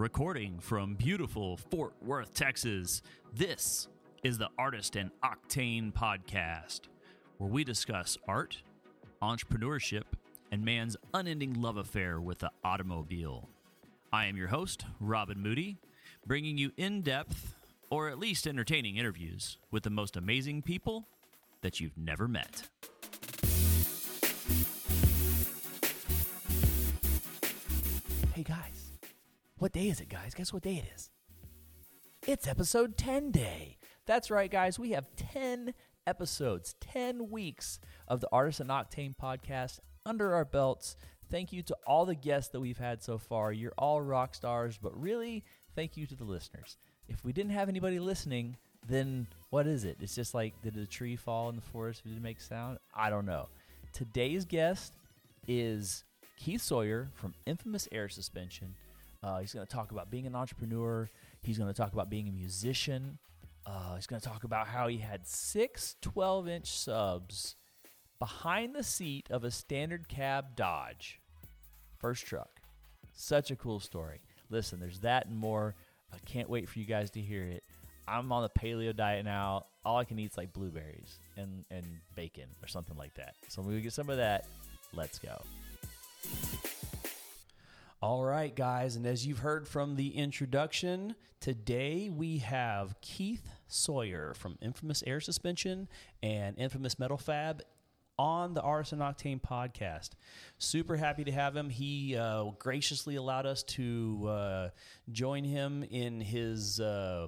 recording from beautiful Fort Worth, Texas. This is the Artist and Octane podcast, where we discuss art, entrepreneurship, and man's unending love affair with the automobile. I am your host, Robin Moody, bringing you in depth, or at least entertaining interviews with the most amazing people that you've never met. What day is it, guys? Guess what day it is? It's episode 10 day. That's right, guys. We have 10 episodes, 10 weeks of the Artist and Octane podcast under our belts. Thank you to all the guests that we've had so far. You're all rock stars, but really, thank you to the listeners. If we didn't have anybody listening, then what is it? It's just like, did a tree fall in the forest? Did it make sound? I don't know. Today's guest is Keith Sawyer from Infamous Air Suspension. Uh, he's going to talk about being an entrepreneur. He's going to talk about being a musician. Uh, he's going to talk about how he had six 12 inch subs behind the seat of a standard cab Dodge. First truck. Such a cool story. Listen, there's that and more. I can't wait for you guys to hear it. I'm on the paleo diet now. All I can eat is like blueberries and, and bacon or something like that. So when we get some of that, let's go. All right, guys, and as you've heard from the introduction, today we have Keith Sawyer from Infamous Air Suspension and Infamous Metal Fab on the and Octane podcast. Super happy to have him. He uh, graciously allowed us to uh, join him in his. Uh,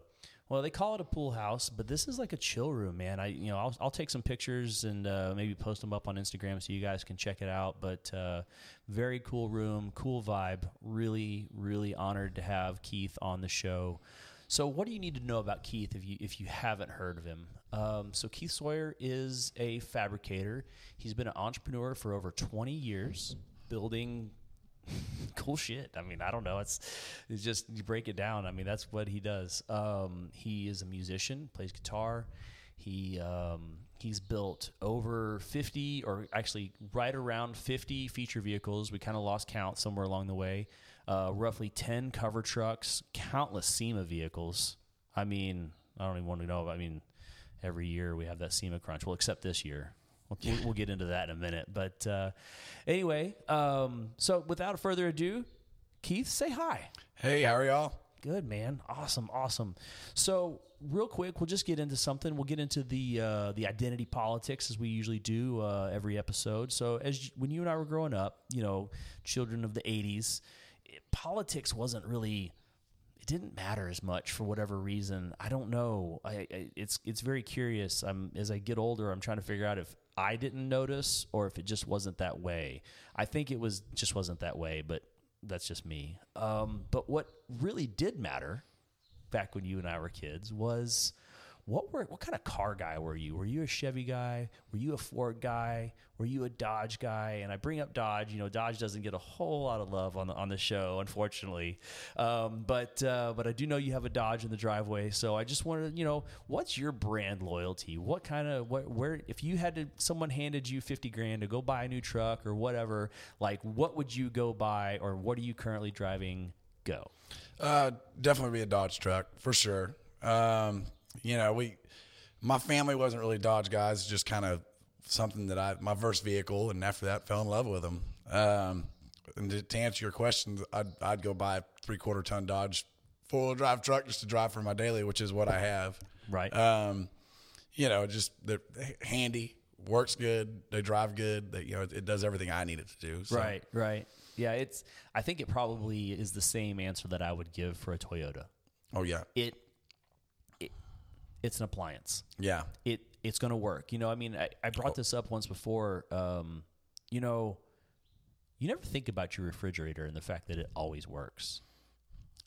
well, they call it a pool house, but this is like a chill room, man. I, you know, I'll, I'll take some pictures and uh, maybe post them up on Instagram so you guys can check it out. But uh, very cool room, cool vibe. Really, really honored to have Keith on the show. So, what do you need to know about Keith if you if you haven't heard of him? Um, so, Keith Sawyer is a fabricator. He's been an entrepreneur for over 20 years, building cool shit. I mean, I don't know. It's it's just you break it down. I mean, that's what he does. Um, he is a musician, plays guitar. He um, he's built over 50 or actually right around 50 feature vehicles. We kind of lost count somewhere along the way. Uh, roughly 10 cover trucks, countless SEMA vehicles. I mean, I don't even want to know. I mean, every year we have that SEMA crunch. Well, except this year. We'll, we'll get into that in a minute. But uh, anyway, um, so without further ado, Keith, say hi. Hey, how are y'all? Good man, awesome, awesome. So, real quick, we'll just get into something. We'll get into the uh, the identity politics as we usually do uh, every episode. So, as when you and I were growing up, you know, children of the '80s, it, politics wasn't really it didn't matter as much for whatever reason. I don't know. I, I, it's it's very curious. I'm as I get older, I'm trying to figure out if I didn't notice or if it just wasn't that way. I think it was just wasn't that way, but that's just me. Um, but what really did matter back when you and I were kids was what were what kind of car guy were you? Were you a Chevy guy? Were you a Ford guy? Were you a Dodge guy? And I bring up Dodge. You know, Dodge doesn't get a whole lot of love on the on the show, unfortunately. Um, but uh, but I do know you have a Dodge in the driveway. So I just wanted, you know, what's your brand loyalty? What kind of what where if you had to someone handed you fifty grand to go buy a new truck or whatever, like what would you go buy or what are you currently driving? Go. Uh, definitely be a Dodge truck for sure. Um, you know, we, my family wasn't really Dodge guys, just kind of something that I, my first vehicle, and after that, fell in love with them. Um, and to, to, answer your question, I'd, I'd go buy a three quarter ton Dodge four wheel drive truck just to drive for my daily, which is what I have. Right. Um, you know, just they're handy, works good, they drive good. They, you know, it, it does everything I need it to do. So. Right. Right. Yeah. It's. I think it probably is the same answer that I would give for a Toyota. Oh yeah. It it's an appliance. Yeah. It it's going to work. You know, I mean, I, I brought this up once before. Um, you know, you never think about your refrigerator and the fact that it always works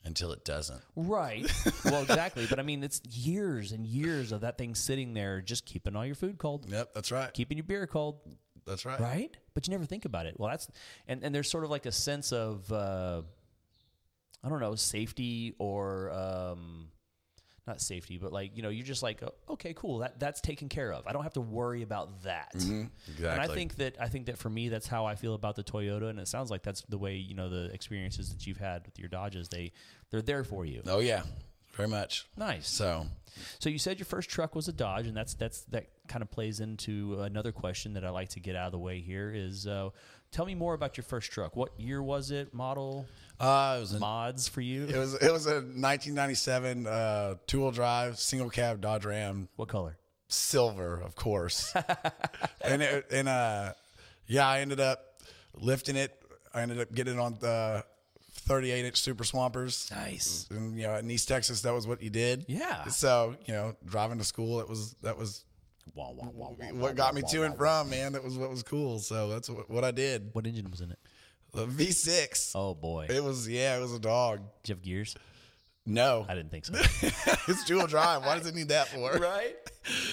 until it doesn't. Right. well, exactly. But I mean, it's years and years of that thing sitting there, just keeping all your food cold. Yep, that's right. Keeping your beer cold. That's right. Right. But you never think about it. Well, that's and and there's sort of like a sense of uh, I don't know safety or um, not safety, but like you know, you're just like, oh, okay, cool, that that's taken care of. I don't have to worry about that. And I think that I think that for me, that's how I feel about the Toyota, and it sounds like that's the way you know the experiences that you've had with your Dodges. They they're there for you. Oh yeah, very much. Nice. So So you said your first truck was a Dodge, and that's that's that kind of plays into another question that I like to get out of the way here. Is uh, tell me more about your first truck. What year was it? Model? Uh, it was a, Mods for you? it was it was a 1997 uh, two wheel drive single cab Dodge Ram What color? silver, of course. and it, and uh, yeah, I ended up lifting it. I ended up getting it on the 38 inch Super Swampers. Nice. And you know, in East Texas, that was what you did. Yeah. So you know, driving to school, it was that was wah, wah, wah, what got me to and from, man. That was what was cool. So that's what, what I did. What engine was in it? The V6. Oh boy, It was yeah, it was a dog. Did you have gears? No, I didn't think so. it's dual drive. Why does it need that for? right?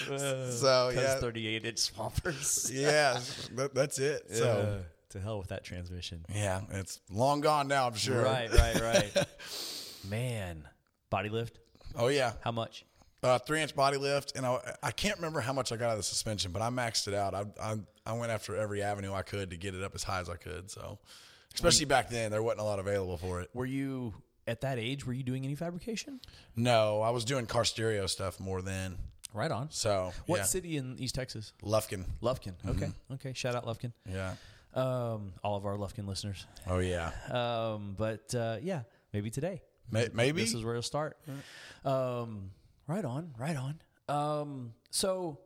So yeah, 38 inch swampers. yeah, that, that's it. So to hell with that transmission. yeah, it's long gone now. I'm sure. Right, right, right. Man, body lift. Oh yeah, How much? uh, three inch body lift, and I, I can't remember how much I got out of the suspension, but I maxed it out. I, I I went after every avenue I could to get it up as high as I could. So, especially back then, there wasn't a lot available for it. Were you at that age? Were you doing any fabrication? No, I was doing car stereo stuff more then. Right on. So What yeah, city in East Texas? Lufkin. Lufkin. Okay. Okay. Shout out Lufkin. Yeah. Um, all of our Lufkin listeners. Oh yeah. Um, but uh, yeah, maybe today. May- Maybe. This is where it'll start. Um, right on. Right on. Um, so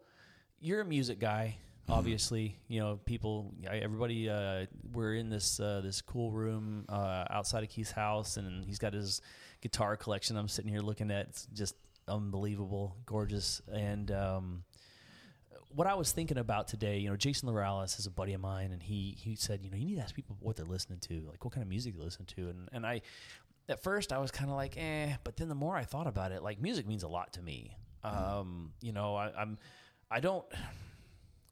you're a music guy. Obviously, you know people. Everybody. Uh, we're in this uh, this cool room uh, outside of Keith's house, and he's got his guitar collection. I'm sitting here looking at. It's just unbelievable, gorgeous, and um, what I was thinking about today, you know, Jason Morales is a buddy of mine, and he he said, you know, you need to ask people what they're listening to, like what kind of music they listen to, and and I, at first I was kind of like, eh, but then the more I thought about it, like music means a lot to me. Um, you know, I, I'm, I don't.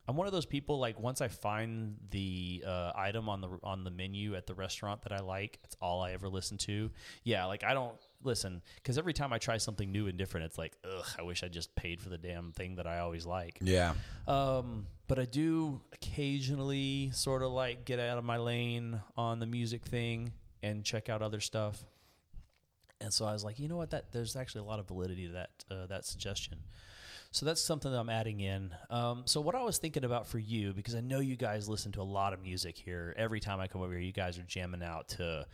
I'm one of those people like once I find the uh, item on the on the menu at the restaurant that I like, it's all I ever listen to. Yeah, like I don't listen because every time I try something new and different, it's like, ugh, I wish I just paid for the damn thing that I always like. Yeah. Um, but I do occasionally sort of like get out of my lane on the music thing and check out other stuff. And so I was like, you know what? That there's actually a lot of validity to that uh, that suggestion. So that's something that I'm adding in. Um, so what I was thinking about for you, because I know you guys listen to a lot of music here. Every time I come over here, you guys are jamming out to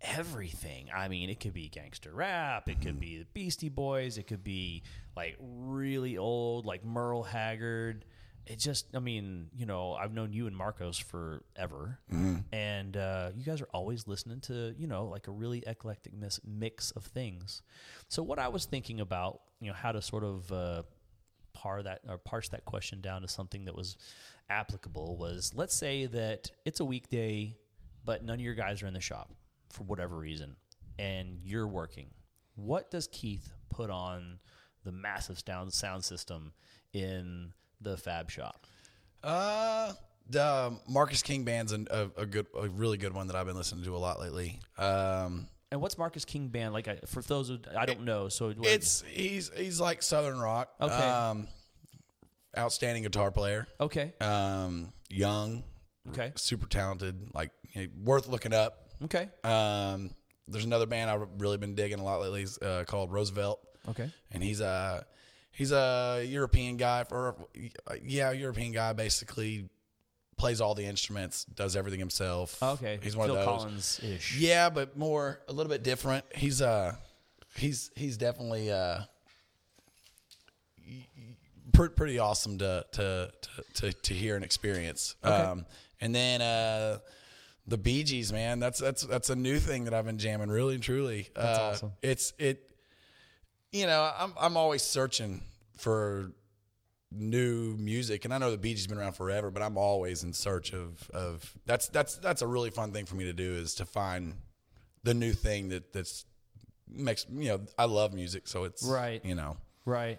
everything. I mean, it could be gangster rap, it could be the Beastie Boys, it could be like really old, like Merle Haggard. It just, I mean, you know, I've known you and Marcos forever, and uh, you guys are always listening to, you know, like a really eclectic mix of things. So, what I was thinking about, you know, how to sort of uh, par that or parse that question down to something that was applicable was let's say that it's a weekday, but none of your guys are in the shop for whatever reason, and you're working. What does Keith put on the massive sound sound system in the fab shop? Uh, the Marcus King band's a, a, good, a really good one that I've been listening to a lot lately. Um, And what's Marcus King band like? I, for those who I don't know, so it's he's he's like Southern rock. Okay. Um, outstanding guitar player. okay, Um, young, okay, super talented. Like you know, worth looking up. okay, Um, there's another band I've really been digging a lot lately uh, called Roosevelt. okay. and he's a he's a European guy for yeah European guy basically plays all the instruments does everything himself Okay, he's one Phil of those Collins ish. yeah but more a little bit different he's uh he's he's definitely uh pretty awesome to to to to, to hear and experience um and then uh the Bee Gees, man, that's that's that's a new thing that I've been jamming really and truly. That's uh, awesome. It's it you know, I'm I'm always searching for new music, and I know the Bee Gees been around forever, but I'm always in search of of that's that's that's a really fun thing for me to do is to find the new thing that that's makes you know I love music, so it's Right. You know, Right.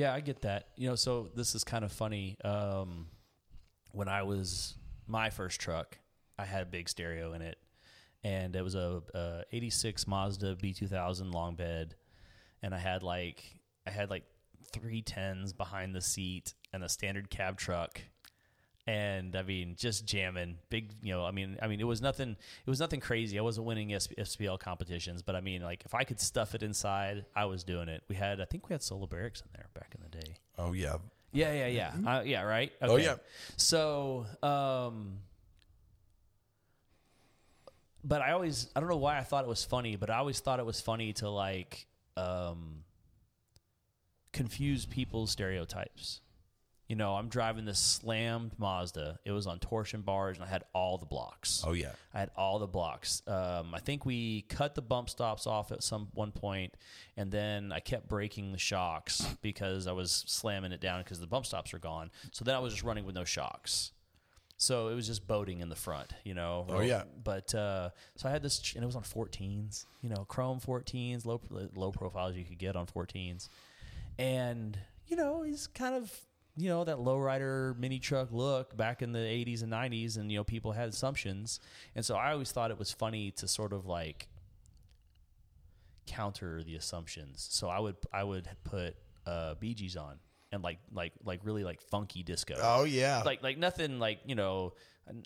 Yeah, I get that. You know, so this is kind of funny. Um, when I was my first truck, I had a big stereo in it, and it was a, a '86 Mazda B2000 long bed, and I had like I had like three tens behind the seat and a standard cab truck. And I mean, just jamming, big. You know, I mean, I mean, it was nothing. It was nothing crazy. I wasn't winning S- SPL competitions, but I mean, like, if I could stuff it inside, I was doing it. We had, I think, we had Solo Barics in there back in the day. Oh yeah. Yeah, yeah, yeah. Uh, yeah, right? Oh, yeah. So, um, but I always, I don't know why I thought it was funny, but I always thought it was funny to like, um, confuse people's stereotypes. You know, I'm driving this slammed Mazda. It was on torsion bars, and I had all the blocks. Oh yeah. I had all the blocks. Um, I think we cut the bump stops off at some one point, and then I kept breaking the shocks because I was slamming it down because the bump stops are gone. So then I was just running with no shocks. So it was just boating in the front, you know. Oh, yeah. But uh, so I had this, and it was on 14s, you know, chrome 14s, low low profiles you could get on 14s, and you know he's kind of you know that lowrider mini truck look back in the 80s and 90s, and you know people had assumptions, and so I always thought it was funny to sort of like counter the assumptions. So I would I would put uh, Gees on and like like like really like funky disco Oh yeah. like like nothing like you know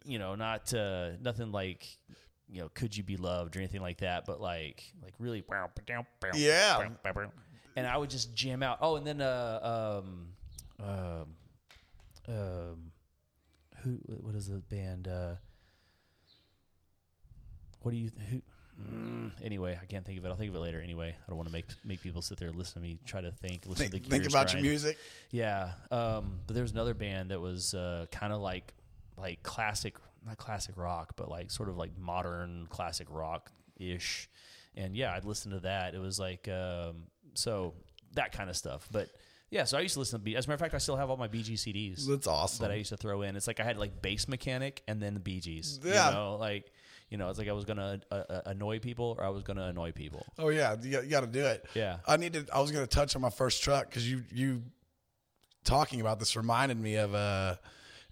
you know not uh nothing like you know could you be loved or anything like that but like like really Yeah. and i would just jam out oh and then uh um um um who what is the band uh what do you who Mm, anyway, I can't think of it. I'll think of it later. Anyway, I don't want to make make people sit there and listen to me try to think. Listen to think, the think about your music. Yeah, um, but there was another band that was uh, kind of like like classic, not classic rock, but like sort of like modern classic rock ish. And yeah, I'd listen to that. It was like um, so that kind of stuff. But yeah, so I used to listen to. B- As a matter of fact, I still have all my BG CDs That's awesome. that I used to throw in. It's like I had like Bass Mekanik and then the Bee Gees. Yeah. you know, like you know, it's like I was gonna uh, uh, annoy people or I was gonna annoy people. oh yeah, you got, you got to do it. Yeah. I needed. I was going to touch on my first truck because you you talking about this reminded me of uh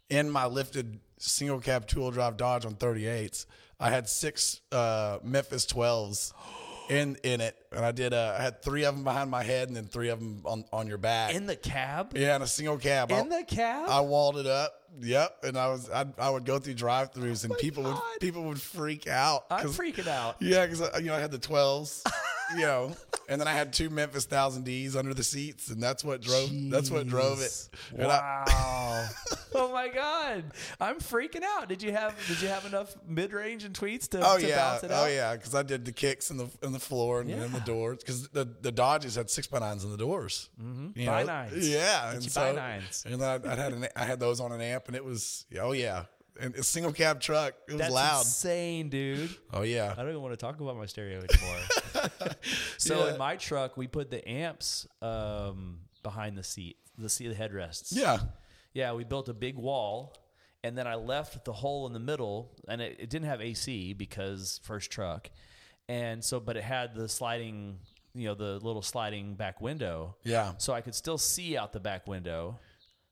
in my lifted single cab two wheel drive Dodge on 38s. I had six uh, Memphis 12s in in it, and I did. Uh, I had three of them behind my head, and then three of them on on your back. In the cab. yeah, in a single cab. In I- the cab. I walled it up. Yep, and I was I, I would go through drive-throughs and people would Oh people would freak out. I'm freaking out. Yeah, because you know I had the twelves, you know, and then I had two Memphis thousand Ds under the seats, and that's what drove that's what drove it. Jeez. And I- Wow. oh my god. I'm freaking out. Did you have did you have enough mid range and tweets to, oh to yeah, bounce it out? oh yeah, because I did the kicks in the in the floor and in the doors because the the Dodges had six by nines in the doors. Mm-hmm. By nines. Yeah, and so by nines. and I, I had an, I had those on an amp, and it was oh yeah, and a single cab truck. It was That's loud. insane, dude. Oh yeah. I don't even want to talk about my stereo anymore. so Yeah. in my truck, we put the amps um, behind the seat, the seat, the headrests. Yeah. Yeah, we built a big wall, and then I left the hole in the middle, and it, it didn't have AC because first truck, and so but it had the sliding, you know, the little sliding back window. Yeah. So I could still see out the back window,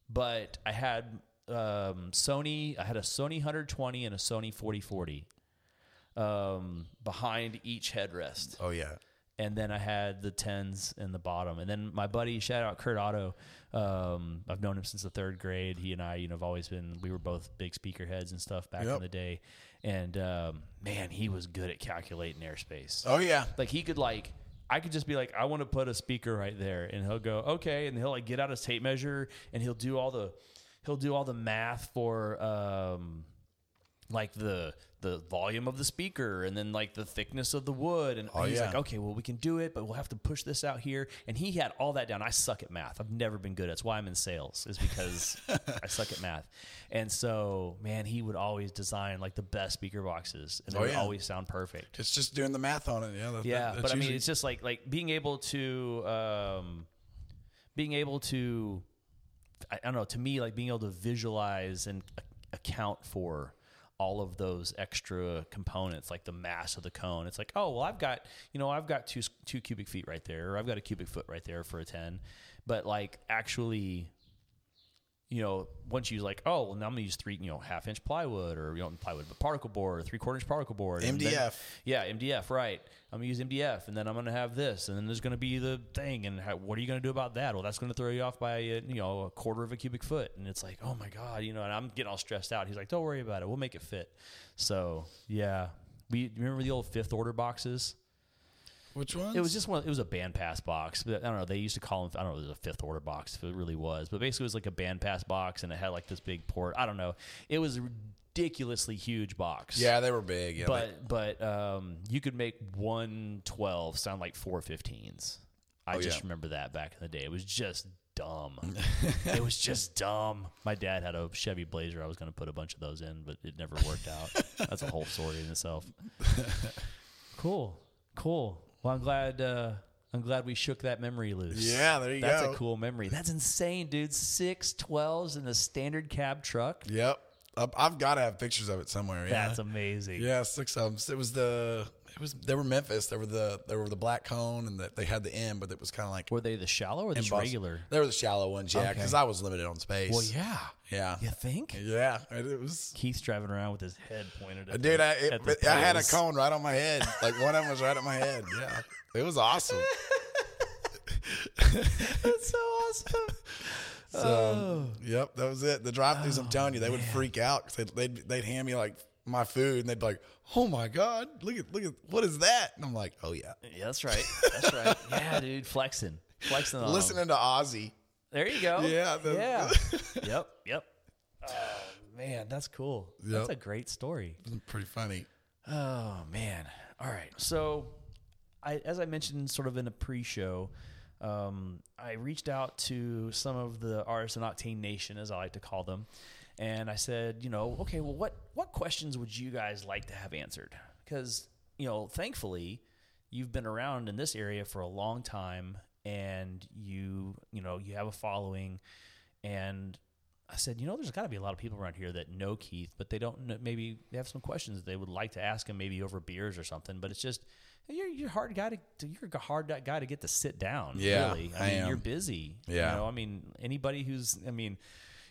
but I had um, Sony. I had a Sony 120 and a Sony 4040 um, behind each headrest Oh yeah. and then I had the tens in the bottom. And then my buddy, shout out Kurt Otto. Um, I've known him since the third grade. He and I, you know, have always been. We were both big speaker heads and stuff back Yep. in the day. And um, man, he was good at calculating airspace. Oh yeah. Like he could like. I could just be like, I want to put a speaker right there, and he'll go, okay, and he'll like get out his tape measure, and he'll do all the, he'll do all the math for, um, like the the volume of the speaker and then like the thickness of the wood and Oh, he's yeah. like okay well we can do it but we'll have to push this out here and he had all that down i suck at math i've never been good at it. that's why i'm in sales is because i suck at math and so man he would always design like the best speaker boxes and they Oh, would yeah. always sound perfect It's just doing the math on it. Yeah. that- yeah that- but i mean it's just like like being able to um being able to i, I don't know to me like being able to visualize and account for all of those extra components like the mass of the cone. It's like oh well i've got you know i've got two two cubic feet right there or i've got a cubic foot right there for a 10 but like actually you know, once you like, oh, well, now I'm gonna use three, you know, half inch plywood or you know, plywood, but particle board, three quarter inch particle board, and then- MDF. yeah, MDF, right? I'm gonna use MDF, and then I'm gonna have this, and then there's gonna be the thing, and how, what are you gonna do about that? Well, that's gonna throw you off by a, you know a quarter of a cubic foot, and it's like, oh my god, you know, and I'm getting all stressed out. He's like, don't worry about it, we'll make it fit. So yeah, we remember the old fifth order boxes. Which one? It was just one. It was a band pass box. But I don't know. They used to call them. I don't know. It was a fifth order box. If it really was, but basically, it was like a band pass box, and it had like this big port. I don't know. It was a ridiculously huge box. Yeah, they were big. Yeah, But but um, you could make one twelve sound like four 15s. I Oh, just yeah. remember that back in the day. It was just dumb. it was just dumb. My dad had a Chevy Blazer. I was going to put a bunch of those in, but it never worked out. That's a whole story in itself. Cool, cool. Well, I'm glad. Uh, I'm glad we shook that memory loose. Yeah, there you That's go. That's a cool memory. That's insane, dude. Six 12s in a standard cab truck. Yep. I've- I've got to have pictures of it somewhere. Yeah. That's amazing. yeah, six of them. It was the. It was. They were Memphis. They were the. They were the black cone, and the, they had the M, but it was kind of like Were they the shallow or the embossed. regular? They were the shallow ones. Yeah, Okay. because I was limited on space. Well, yeah. Yeah. You think? Yeah. and It was. Keith's driving around with his head pointed at uh, Dude, the, I, it, at the I had a pedals. cone right on my head. Like one of them was right on my head. Yeah, it was awesome. That's so awesome. So, Oh. yep, that was it. The drive-throughs, I'm oh, telling you, they would freak out because they'd, they'd they'd hand me like my food and they'd be like, "Oh my god, look at look at what is that?" And I'm like, "Oh yeah." Yeah, that's right. That's right. Yeah, dude, flexing, flexing. On 'em. Listening to Ozzy. There you go. Yeah, the- yeah. yep. Yep. Oh man, that's cool. That's a great story. Pretty funny. Oh man. All right. So, I as I mentioned, sort of in a pre-show, um, I reached out to some of the artists in Octane Nation, as I like to call them, and I said, you know, okay, well, what what questions would you guys like to have answered? Because you know, thankfully, you've been around in this area for a long time, and you you know you have a following, and I said, you know, there's got to be a lot of people around here that know Keith, but they don't know, maybe they have some questions they would like to ask him, maybe over beers or something. But it's just you're you're a hard guy to you're a hard guy to get to sit down. Yeah, really. I mean, am. you're busy. Yeah. you know, I mean, anybody who's, I mean.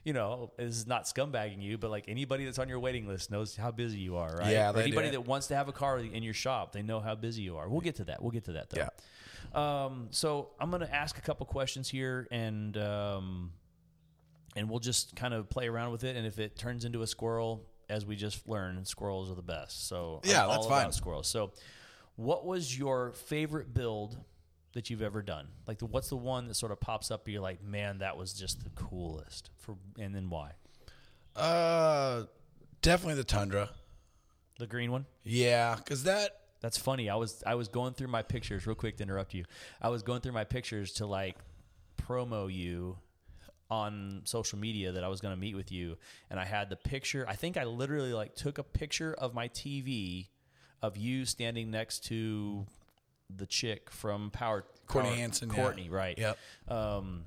You know, this is not scumbagging you, but like anybody that's on your waiting list knows how busy you are, right? Yeah, anybody that wants to have a car in your shop, they know how busy you are. We'll get to that. We'll get to that though. Yeah. Um, so I'm going to ask a couple questions here, and um, and we'll just kind of play around with it. And if it turns into a squirrel, as we just learned, squirrels are the best. So I'm Yeah, all that's about fine. Squirrels. So, what was your favorite build that you've ever done? Like, the, what's the one that sort of pops up? And you're like, man, that was just the coolest. For and then why? Uh, definitely the Tundra. The green one. Yeah, because that. That's funny. I was I was going through my pictures real quick to interrupt you. I was going through my pictures to like promo you on social media that I was going to meet with you and I had the picture. I think I literally like took a picture of my TV of you standing next to the chick from Power Courtney Power- Hansen, yeah. Courtney, right. Yep. Um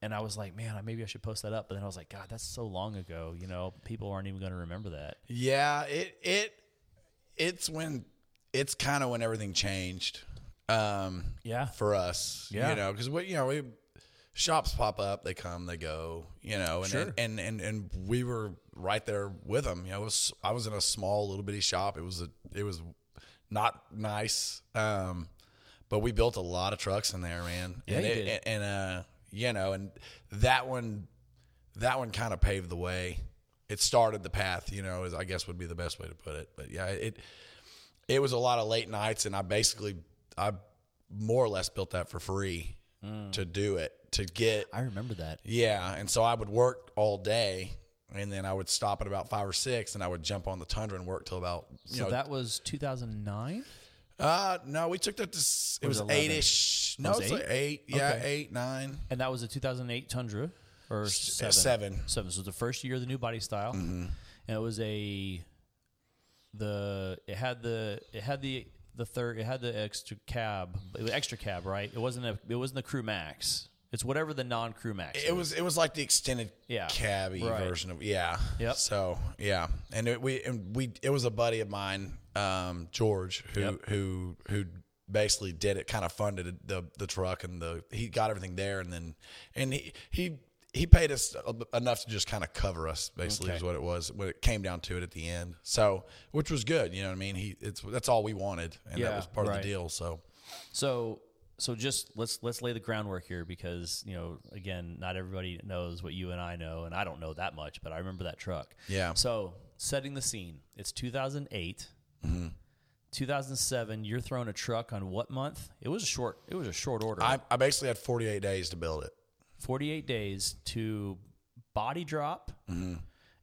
and I was like, man, maybe I should post that up. But then I was like, God, that's so long ago. You know, people aren't even going to remember that. Yeah, it it it's when it's kind of when everything changed. Um, Yeah. for us, Yeah. you know, because what you know, we shops pop up, they come, they go, you know, and Sure. and, and and we were right there with them. You know, it was I was in a small little bitty shop. It was a it was not nice, um, but we built a lot of trucks in there, man. Yeah, and it- did. and uh, you know, and that one that one kind of paved the way. It started the path, you know, is I guess would be the best way to put it. But yeah, it it was a lot of late nights, and I basically I more or less built that for free to do it to get I remember that. yeah, and so I would work all day, and then I would stop at about five or six, and I would jump on the Tundra and work till about you So know. that was 2009? uh no, we took that to s- it was was eight ish. No, Was it's it like eight. Yeah, Okay. eight nine. And that was a 2008 Tundra or seven? seven. Seven. So it was the first year of the new body style, Mm-hmm. and it was a the it had the it had the the third it had the extra cab it was extra cab right it wasn't a it wasn't the CrewMax it's whatever the non CrewMax It was it was like the extended Yeah, cabby right. version of yeah. Yep. So yeah, and it, we and we it was a buddy of mine, um, George, who Yep. who who basically did it, kind of funded the the truck and the he got everything there, and then and he he he paid us enough to just kind of cover us, basically, Okay. is what it was when it came down to it at the end. So, which was good, you know what I mean? He, it's that's all we wanted, and Yeah, that was part of the deal. So, So so just let's let's lay the groundwork here because you know again not everybody knows what you and I know and I don't know that much but I remember that truck. Yeah. So setting the scene, it's 2008. Mm-hmm. 2007, you're throwing a truck on what month? It was a short. It was a short order. I, I basically had 48 days to build it. 48 days to body drop Mm-hmm.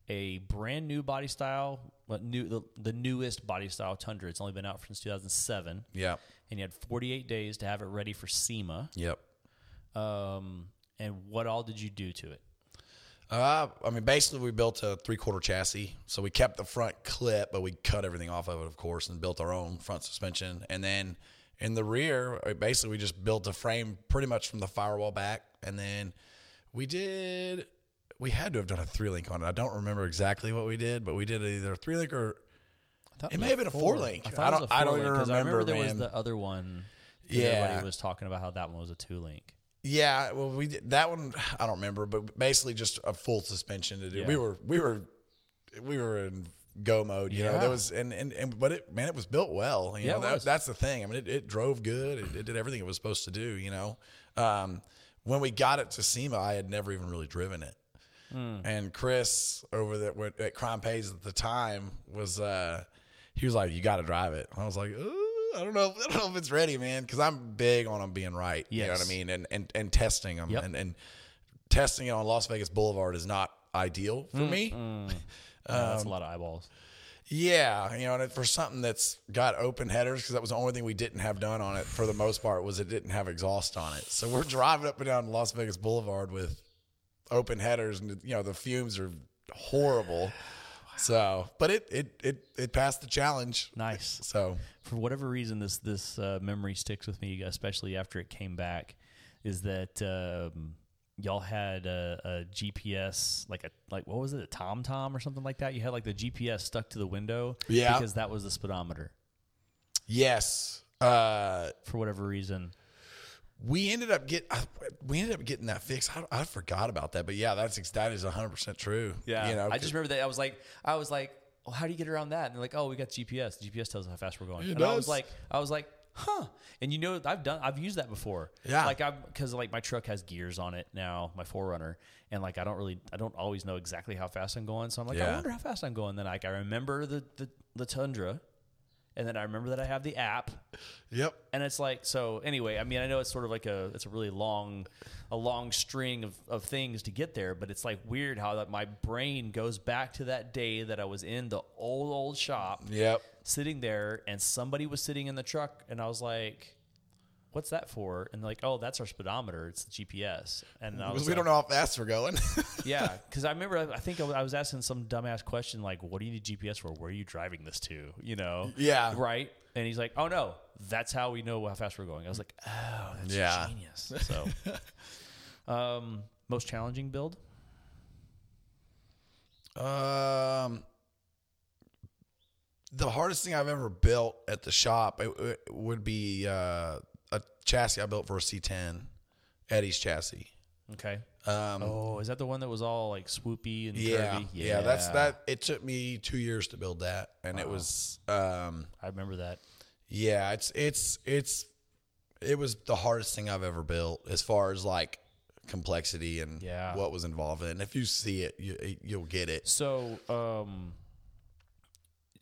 a brand new body style, new the, the newest body style Tundra. It's only been out since 2007, Yeah. and you had 48 days to have it ready for SEMA. Yep. Um, and what all did you do to it? Uh, I mean, basically, we built a three quarter chassis. So we kept the front clip, but we cut everything off of it, of course, and built our own front suspension. And then in the rear, uh, basically, we just built a frame pretty much from the firewall back. And then we did, we had to have done a three link on it. I don't remember exactly what we did, but we did either a three link or it may have been a four link. I, I don't, I don't even remember. I remember there was the other one. that Yeah. everybody was talking about how that one was a two link. Yeah, well, we did that one. I don't remember, but basically just a full suspension to do. Yeah. We were we were we were in go mode. You know, Yeah. there was and, and and but it man, it was built well. You Yeah, know, that, that's the thing. I mean, it, it drove good. It, it did everything it was supposed to do. You know, um, when we got it to SEMA, I had never even really driven it. Hmm. And Chris over there at Crime Pays at the time was uh, he was like, "You got to drive it." I was like, "Ooh, I don't know, I don't know if it's ready, man," because I'm big on them being right. You know what I mean? And and and testing them Yep. and and testing it on Las Vegas Boulevard is not ideal for me. Yeah, that's a lot of eyeballs. Yeah, you know, and for something that's got open headers, because that was the only thing we didn't have done on it for the most part was it didn't have exhaust on it. So we're driving up and down Las Vegas Boulevard with open headers, and you know the fumes are horrible. So, but it it it it passed the challenge. Nice. So for whatever reason, this this uh, memory sticks with me, especially after it came back. Is that um, y'all had a, a GPS, like a like what was it, a TomTom or something like that? You had like the GPS stuck to the window, Yeah. because that was the speedometer. yes, uh, For whatever reason, we ended up get we ended up getting that fixed. I, I forgot about that, but yeah, that's that is hundred percent true. you know, I just remember that I was like, I was like, well, how do you get around that? And they're like, oh, we got GPS. The GPS tells us how fast we're going. It and I was like, I was like, huh. And you know, I've done, I've used that before. Yeah. Like I'm because like my truck has gears on it now, my 4Runner, and like I don't really, I don't always know exactly how fast I'm going. So I'm like, I wonder how fast I'm going. Then like I remember the the, the Tundra, and then I remember that I have the app. yep. And it's like so. Anyway, I mean, I know it's sort of like a it's a really long, a long string of, of things to get there, but it's like weird how that my brain goes back to that day that I was in the old old shop, Yep. Sitting there, and somebody was sitting in the truck, and I was like, "What's that for?" And like, "Oh, that's our speedometer. It's the GPS." And I was Because we like, don't know how fast we're going. yeah, because I remember I think I was- I was asking some dumbass question like, "What do you need GPS for? Where are you driving this to?" You know? Yeah. Right. And he's like, "Oh no, that's how we know how fast we're going." I was like, "Oh, that's Yeah. genius." So, um, most challenging build? Um, the hardest thing I've ever built at the shop it, it would be uh, a chassis I built for a C10, Eddie's chassis. Okay. Um, Oh, is that the one that was all like swoopy and yeah, curvy? yeah, yeah. that's that. It took me two years to build that, and it was, um, I remember that. yeah, it's it's it's it was the hardest thing I've ever built as far as like complexity and Yeah. what was involved in. it. And if you see it, you you'll get it. So, um,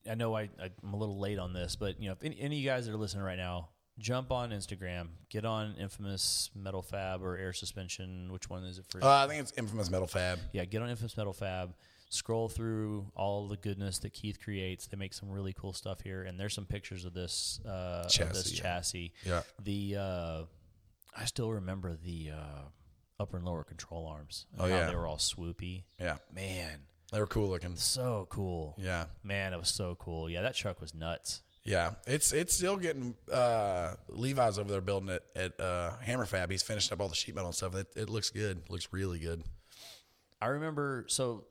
I know I, I'm a little late on this, but you know, if any, any of you guys that are listening right now, jump on Instagram, get on Infamous Metal Fab or Air Suspension. Which one is it for? Uh, I think it's infamous metal fab. yeah, get on Infamous Metal Fab. Scroll through all the goodness that Keith creates. They make some really cool stuff here, and there's some pictures of this uh, of this Chassis, yeah. chassis. Yeah. The uh, I still remember the uh, upper and lower control arms. and Oh, how yeah. they were all swoopy. Yeah, Man, they were cool looking. so cool. Yeah. Man, it was so cool. Yeah, that truck was nuts. Yeah, it's it's still getting. Uh, Levi's over there building it at uh, Hammer Fab. He's finishing up all the sheet metal and stuff. It, it looks good. looks really good. I remember. So,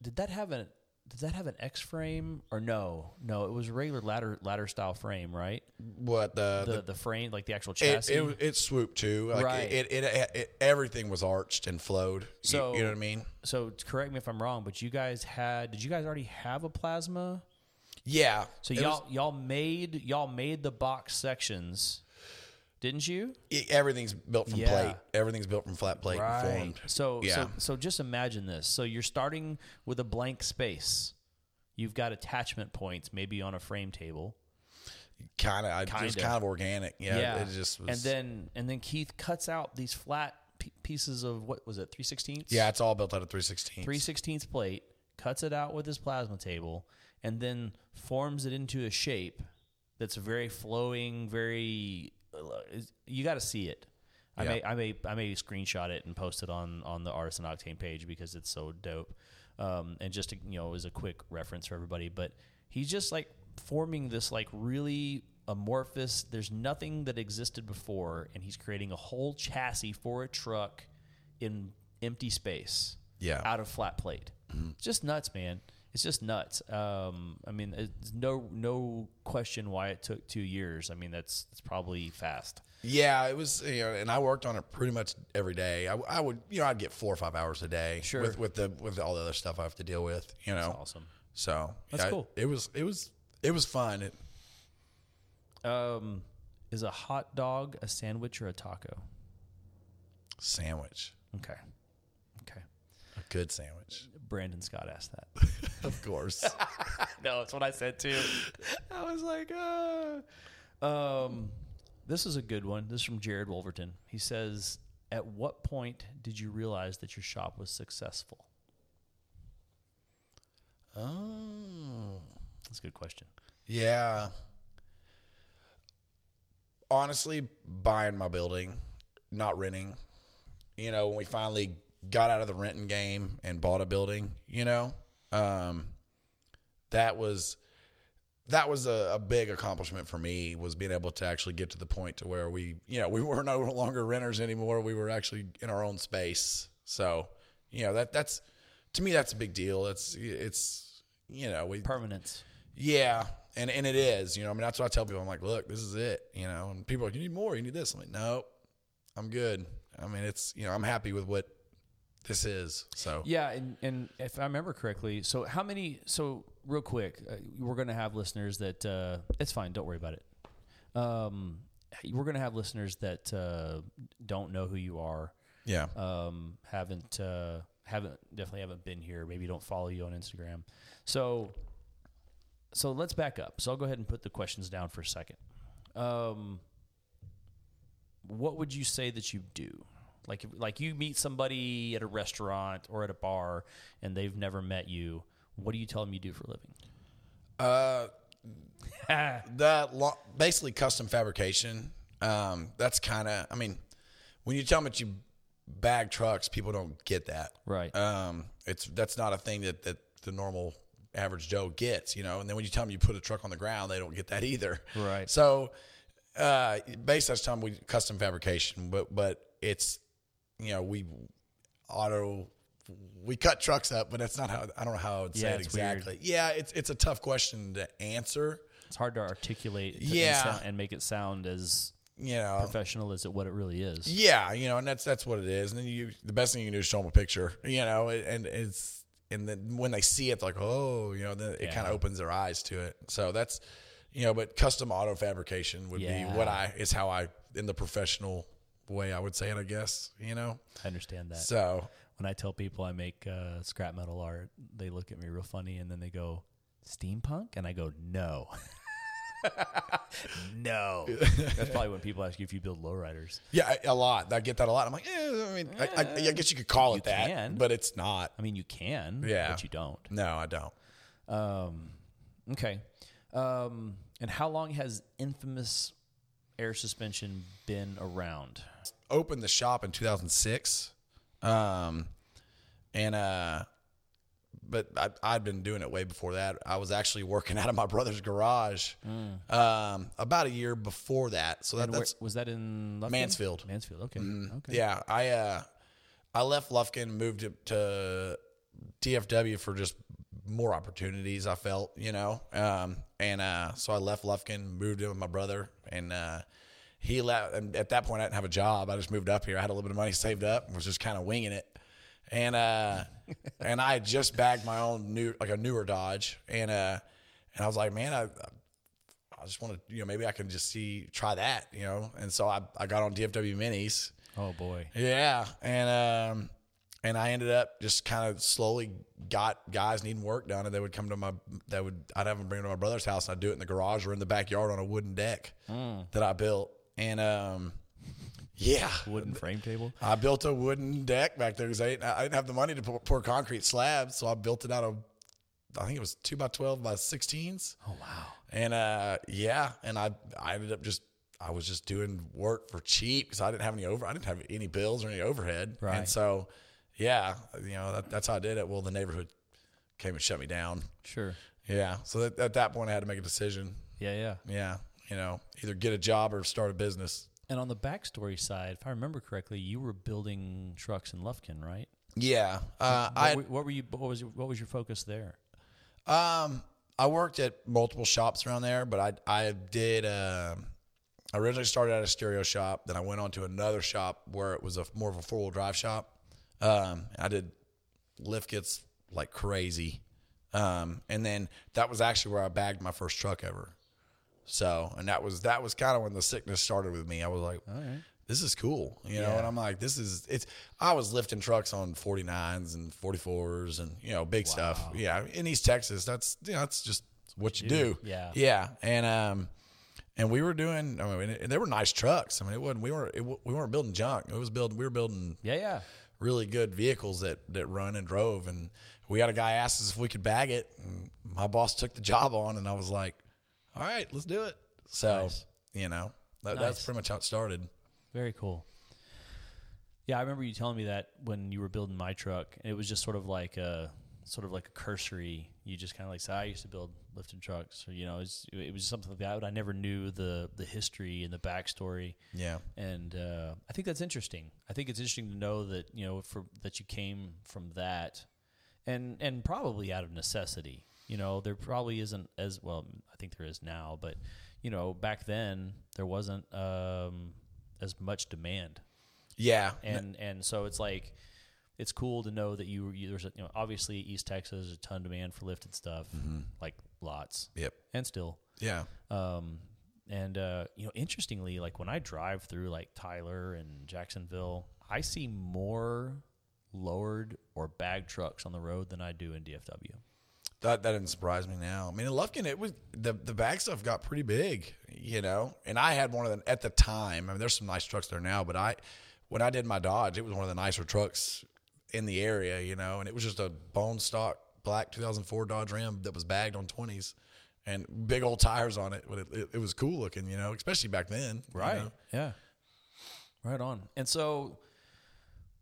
did that have a did that have an X frame or no? No, it was a regular ladder ladder style frame, right? what the, The the frame, like the actual chassis. it it swooped too. Like Right. it, it, it, it everything was arched and flowed. So- you, know what I mean? so correct me if I'm wrong, but you guys had did you guys already have a plasma? Yeah. So y'all was- y'all made y'all made the box sections, didn't you? everything's built from Yeah. plate. Everything's built from flat plate and formed. So Yeah. so so just imagine this. So you're starting with a blank space. You've got attachment points, maybe on a frame table. Kind of. It was Kinda. organic. Yeah. It just was. and then and then Keith cuts out these flat p- pieces of what was it, three sixteenths? yeah, it's all built out of 316. three sixteenths plate, cuts it out with his plasma table, and then forms it into a shape that's very flowing, very. You got to see it. I Yeah. may, I may, I may screenshot it and post it on on the Artisan Octane page because it's so dope. Um, and just to, you know, as a quick reference for everybody, but he's just like forming this like really amorphous. There's nothing that existed before, and he's creating a whole chassis for a truck in empty space Yeah. out of flat plate. It's just nuts, man. It's just nuts. Um, I mean, it's no no question why it took two years. I mean, that's that's probably fast. Yeah, it was, you know, and I worked on it pretty much every day. I, I would, you know, I'd get four or five hours a day Sure. with, with the, with all the other stuff I have to deal with, you know? Awesome. So That's yeah, cool. It was, it was, it was fun. It, Um, is a hot dog a sandwich or a taco? sandwich, Okay. Okay. a good sandwich. Brandon Scott asked that. Of course. no, that's what I said too. I was like, uh. um, this is a good one. This is from Jared Wolverton. He says, "At what point did you realize that your shop was successful?" oh, That's a good question. yeah. Honestly, buying my building, not renting. You know, when we finally got out of the renting game and bought a building, you know, um, that was that was a, a big accomplishment for me was being able to actually get to the point to where we you know we were no longer renters anymore. We were actually in our own space. So you know that that's to me that's a big deal. It's it's you know we Permanence. yeah and and it is you know i mean that's what i tell people. I'm like look this is it you know and people are like you need more. You need this. I'm like no i'm good. I mean it's you know i'm happy with what this is so Yeah, and, and if I remember correctly, so how many? So real quick, uh, we're going to have listeners that uh, it's fine. Don't worry about it. Um, we're going to have listeners that uh, don't know who you are, yeah um, haven't uh, haven't definitely haven't been here. Maybe don't follow you on Instagram. So so let's back up. So I'll go ahead and put the questions down for a second. Um, what would you say that you do? Like like you meet somebody at a restaurant or at a bar and they've never met you. What do you tell them you do for a living? uh that lo- basically custom fabrication. Um, that's kind of. I mean, when you tell them that you bag trucks, people don't get that. Right. Um, it's that's not a thing that that the normal average Joe gets. You know, and then when you tell them you put a truck on the ground, they don't get that either. Right. So, uh, basically, that's time we custom fabrication, but but it's you know we auto. We cut trucks up, but that's not how I don't know how I would say Yeah, it it's weird. exactly. Yeah, it's it's a tough question to answer. It's hard to articulate Yeah. and, and make it sound as You know, professional as it what it really is. Yeah, you know, and that's that's what it is. And then you, the best thing you can do is show them a picture, you know, and it's and then when they see it, they're like, oh, you know, then it Yeah. kind of opens their eyes to it. So that's, you know, but custom auto fabrication would Yeah. be what I is how I in the professional way I would say it, I guess, you know. I understand that. So when I tell people I make uh, scrap metal art, they look at me real funny and then they go, steampunk? And I go, no. no. That's probably when people ask you if you build lowriders. yeah, a lot. I get that a lot. I'm like, eh, I mean, I, I, I guess you could call You it that, can. but it's not. I mean, you can, Yeah. but you don't. No, I don't. Um, okay. Um, and how long has infamous air suspension been around? Opened the shop in 2006 um and uh but I, I'd been doing it way before that. I was actually working out of my brother's garage um, about a year before that. So that, where, that's was that in Lufkin? Mansfield. Mansfield. Okay. Mm, Okay. Yeah, I uh, I left Lufkin, moved to, to DFW for just more opportunities. I felt, you know, um, and uh, so I left Lufkin, moved in with my brother, and uh, he left. And at that point, I didn't have a job. I just moved up here. I had a little bit of money saved up, and was just kind of winging it. And uh, and I had just bagged my own new, like a newer Dodge, and uh, and I was like, man, I. I just want to, you know, maybe I can just see, try that, you know. And so I, I got on DFW Minis, Oh boy. yeah, and um, and I ended up just kind of slowly got guys needing work done, and they would come to my that would I'd have them bring them to my brother's house, and I'd do it in the garage or in the backyard on a wooden deck that I built, and um, yeah, Wooden frame table. I built a wooden deck back there because I, didn't- I didn't have the money to pour, pour concrete slabs, so I built it out of I think it was two by twelve by sixteens. Oh wow. And uh, yeah, and I I ended up just I was just doing work for cheap because I didn't have any over I didn't have any bills or any overhead. Right. And so, yeah, you know that, that's how I did it. Well, the neighborhood came and shut me down. Sure. Yeah. So that, at that point, I had to make a decision. Yeah, yeah. Yeah. You know, either get a job or start a business. And on the backstory side, if I remember correctly, you were building trucks in Lufkin, right? Yeah. Uh, What, I were, what were you? What was your, what was your focus there? Um, I worked at multiple shops around there, but I I did. Uh, I originally started at a stereo shop, then I went on to another shop where it was a more of a four wheel drive shop. Um, I did lift kits like crazy, um, and then that was actually where I bagged my first truck ever. So, and that was that was kind of when the sickness started with me. I was like, All right. this is cool, you know. Yeah. And I'm like, this is it's. I was lifting trucks on 49s and 44s and you know big stuff. Yeah, in East Texas, that's you know that's just what you do. Yeah. yeah. And um, and we were doing. I mean, and they were nice trucks. I mean, it wasn't. We weren't. It, we weren't building junk. It was building. We were building Yeah, yeah. really good vehicles that that run and drove. And we had a guy ask us if we could bag it. And my boss took the job on, and I was like, all right, let's do it. So Nice. you know, that, Nice. that's pretty much how it started. Very cool. Yeah, I remember you telling me that when you were building my truck. It was just sort of like a sort of like a cursory. You just kind of like say, I used to build lifted trucks, or you know, it was, it was something like that. But I never knew the the history and the backstory. Yeah. and uh, I think that's interesting. I think it's interesting to know that you know for that you came from that, and and probably out of necessity. You know, there probably isn't as well. I think there is now, but you know, back then there wasn't um, as much demand, Yeah. and and so it's like it's cool to know that you, you there's a, you know obviously East Texas a ton of demand for lifted stuff, like lots, Yep. and still. Yeah. Um, and uh, you know, interestingly, like when I drive through like Tyler and Jacksonville, I see more lowered or bag trucks on the road than I do in DFW. That that didn't surprise me now. I mean, in Lufkin, it was the the bag stuff got pretty big, you know. And I had one of them at the time. I mean, there's some nice trucks there now, but I when I did my Dodge, it was one of the nicer trucks in the area, you know. And it was just a bone stock black 2004 Dodge Ram that was bagged on 20s and big old tires on it. But it, it, it was cool looking, you know, especially back then, you know. Yeah. Right on. And so,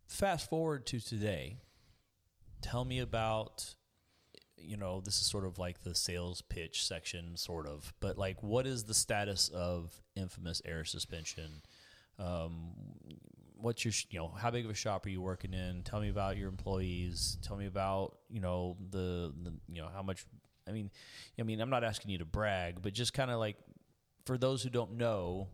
fast forward to today. Tell me about, you know, this is sort of like the sales pitch section, sort of, but like, what is the status of infamous air suspension? Um, what's your, you know, how big of a shop are you working in? Tell me about your employees. Tell me about, you know, the, the you know, how much. I mean, I mean, I'm not asking you to brag, but just kind of like for those who don't know,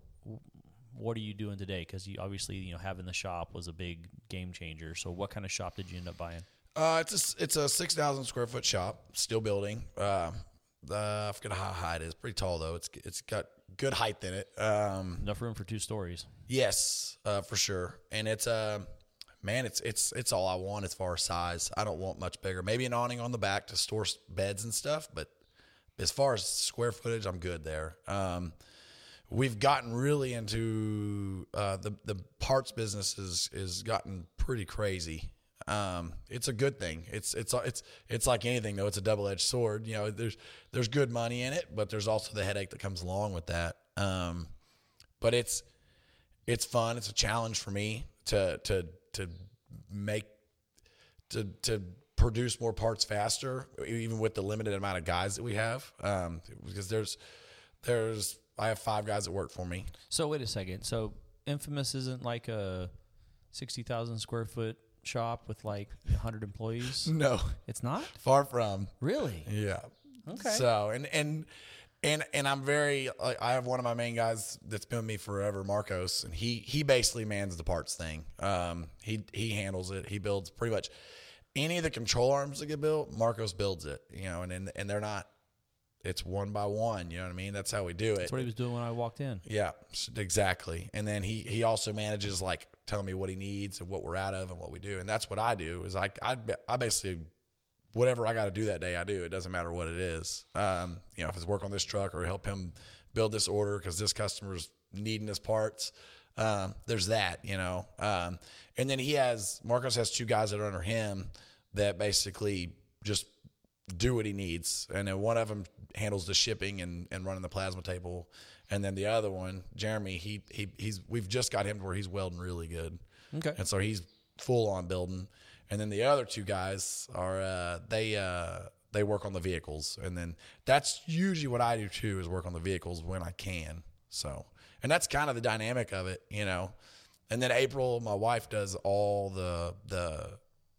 what are you doing today? Because you obviously, you know, having the shop was a big game changer. So, what kind of shop did you end up buying? Uh, it's a, it's a six thousand square foot shop, still building. Uh, uh, I forget how high it is. Pretty tall though. It's it's got good height in it. Um, Enough room for two stories. yes, uh, for sure. And it's uh, man, it's it's it's all I want as far as size. I don't want much bigger. Maybe an awning on the back to store beds and stuff, but as far as square footage, I'm good there. Um, we've gotten really into uh, the the parts business is is gotten pretty crazy. Um, it's a good thing. It's it's it's it's like anything though. It's a double edged sword. You know, there's there's good money in it, but there's also the headache that comes along with that. Um, but it's it's fun. It's a challenge for me to to to make to to produce more parts faster, even with the limited amount of guys that we have. Um, because there's there's I have five guys that work for me. So, wait a second. So, Infamous isn't like a 60,000 square foot shop with like 100 employees? No, It's not far from. really. Yeah. Okay. So and and and and I'm very like I have one of my main guys that's been with me forever, Marcos, and he he basically mans the parts thing. Um, he he handles it. He builds pretty much any of the control arms that get built. Marcos builds it. You know, and and, and they're not. It's one by one. You know what I mean? That's how we do it. That's what he was doing when I walked in. Yeah, exactly. And then he he also manages like telling me what he needs and what we're out of and what we do. And that's what I do is I I, I basically whatever I got to do that day I do. It doesn't matter what it is. Um, you know, if it's work on this truck or help him build this order because this customer's needing his parts. Um, there's that, you know. Um, and then he has Marcos has two guys that are under him that basically just do what he needs. And then one of them handles the shipping and, and running the plasma table. And then the other one, Jeremy, he, he he's we've just got him to where he's welding really good. Okay. And so he's full on building. And then the other two guys are uh, they uh, they work on the vehicles. And then that's usually what I do too is work on the vehicles when I can. So and that's kind of the dynamic of it, you know. And then April, my wife does all the the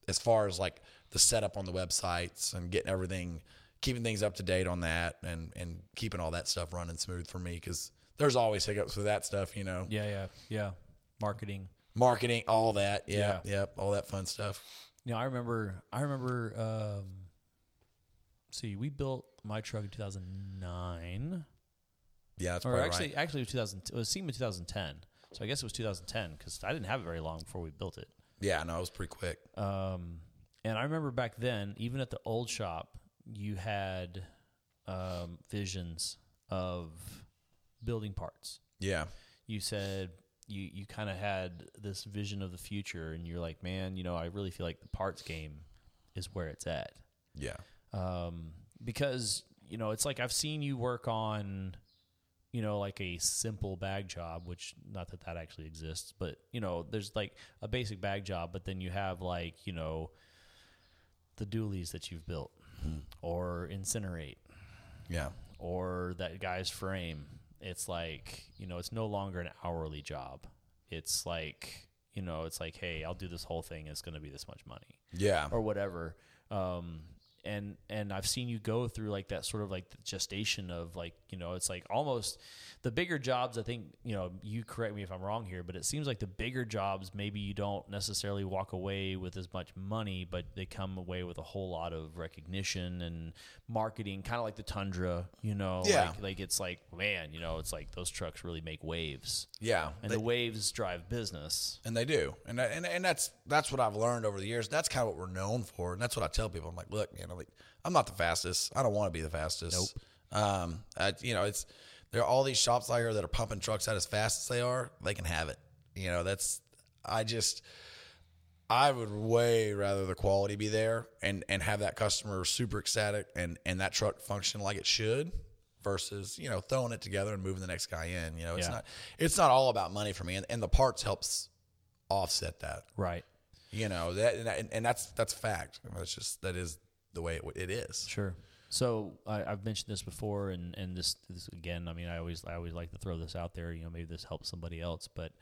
as far as like the setup on the websites and getting everything, keeping things up to date on that, and and keeping all that stuff running smooth for me because there's always hiccups with that stuff, you know. Yeah, yeah, yeah. Marketing. Marketing, all that, yeah, yep, all that fun stuff. You know, I remember. I remember. Um, see, we built my truck in 2009, Yeah, that's or actually, right. actually, it was 2000. It was SEMA 2010. So I guess it was 2010 because I didn't have it very long before we built it. Yeah, no, it was pretty quick. Um, and I remember back then, even at the old shop, you had um, visions of building parts. Yeah, You said you you kind of had this vision of the future, and you're like, man, you know, I really feel like the parts game is where it's at. yeah, Um, because you know, it's like I've seen you work on, you know, like a simple bag job, which not that that actually exists, but you know, there's like a basic bag job, but then you have like you know, the dualies that you've built, or incinerate, yeah, or that guy's frame. It's like, you know, it's no longer an hourly job. It's like, you know, it's like, hey, I'll do this whole thing. It's going to be this much money yeah, or whatever. Um, and and I've seen you go through like that sort of like the gestation of like you know it's like almost the bigger jobs. I think you know you correct me if I'm wrong here, but it seems like the bigger jobs maybe you don't necessarily walk away with as much money, but they come away with a whole lot of recognition and marketing, kind of like the Tundra. You know, Yeah. like, like it's like man, you know, it's like those trucks really make waves, yeah. and They- the waves drive business. and they do, and and and that's that's what I've learned over the years. That's kind of what we're known for, and that's what I tell people. I'm like, look, know, like I'm not the fastest. I don't want to be the fastest. Nope. Um, I, you know, it's there are all these shops out here that are pumping trucks out as fast as they are. They can have it. You know, that's I just I would way rather the quality be there and and have that customer super ecstatic and and that truck function like it should versus you know throwing it together and moving the next guy in. You know, it's Yeah. not it's not all about money for me, and, and the parts helps offset that. Right. You know that and, and that's that's fact. That's just that is the way it, it is. Sure. So I, I've mentioned this before, and and this, this again. I mean, I always I always like to throw this out there. You know, maybe this helps somebody else, but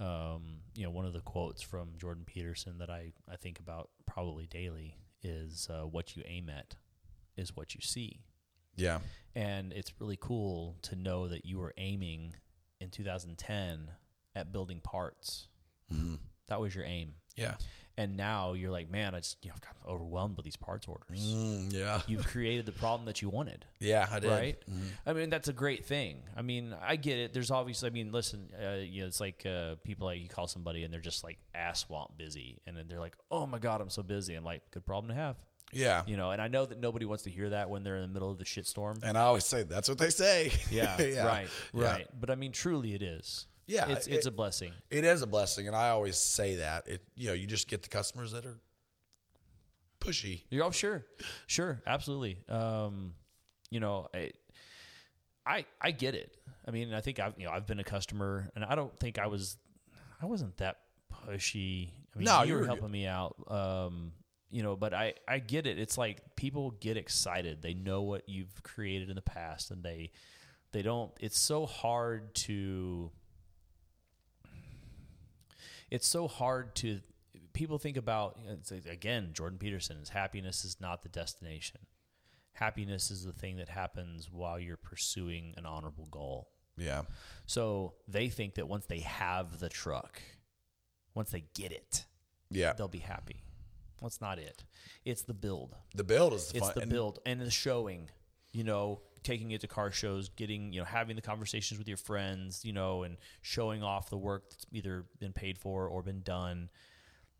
um, you know, one of the quotes from Jordan Peterson that I I think about probably daily is uh, "What you aim at is what you see," Yeah, and it's really cool to know that you were aiming in 2010 at building parts. That was your aim, yeah, and now you're like, man, I just you know, I've got overwhelmed with these parts orders. Mm, yeah, you've created the problem that you wanted. Yeah. I did. right? I mean that's a great thing. I mean i get it. There's obviously i mean listen uh, you know it's like uh, people like you call somebody and they're just like ass swamp busy. And then they're like oh my god i'm so busy. I'm like good problem to have. Yeah, you know and i know that nobody wants to hear that when they're in the middle of the shitstorm and I always say that's what they say. yeah, right Yeah. right. But i mean truly it is Yeah, it's it's a blessing It is a blessing, and I always say that. It you know you just get the customers that are pushy. You're oh sure, sure, absolutely. Um, you know, I, I I get it. I mean, I think I've you know I've been a customer, and I don't think I was I wasn't that pushy. I mean, No, you you were were helping me out. Um, you know, but I I get it. It's like people get excited. They know what you've created in the past, and they they don't. It's so hard to. It's so hard to people think about you know, it's like, again Jordan Peterson is happiness is not the destination. Happiness is the thing that happens while you're pursuing an honorable goal. Yeah. So they think that once they have the truck, once they get it, Yeah. they'll be happy. Well, not it. It's the build. The build is the It's fun. the build and the showing. You know, taking it to car shows, getting you know, having the conversations with your friends. You know, and showing off the work that's either been paid for or been done.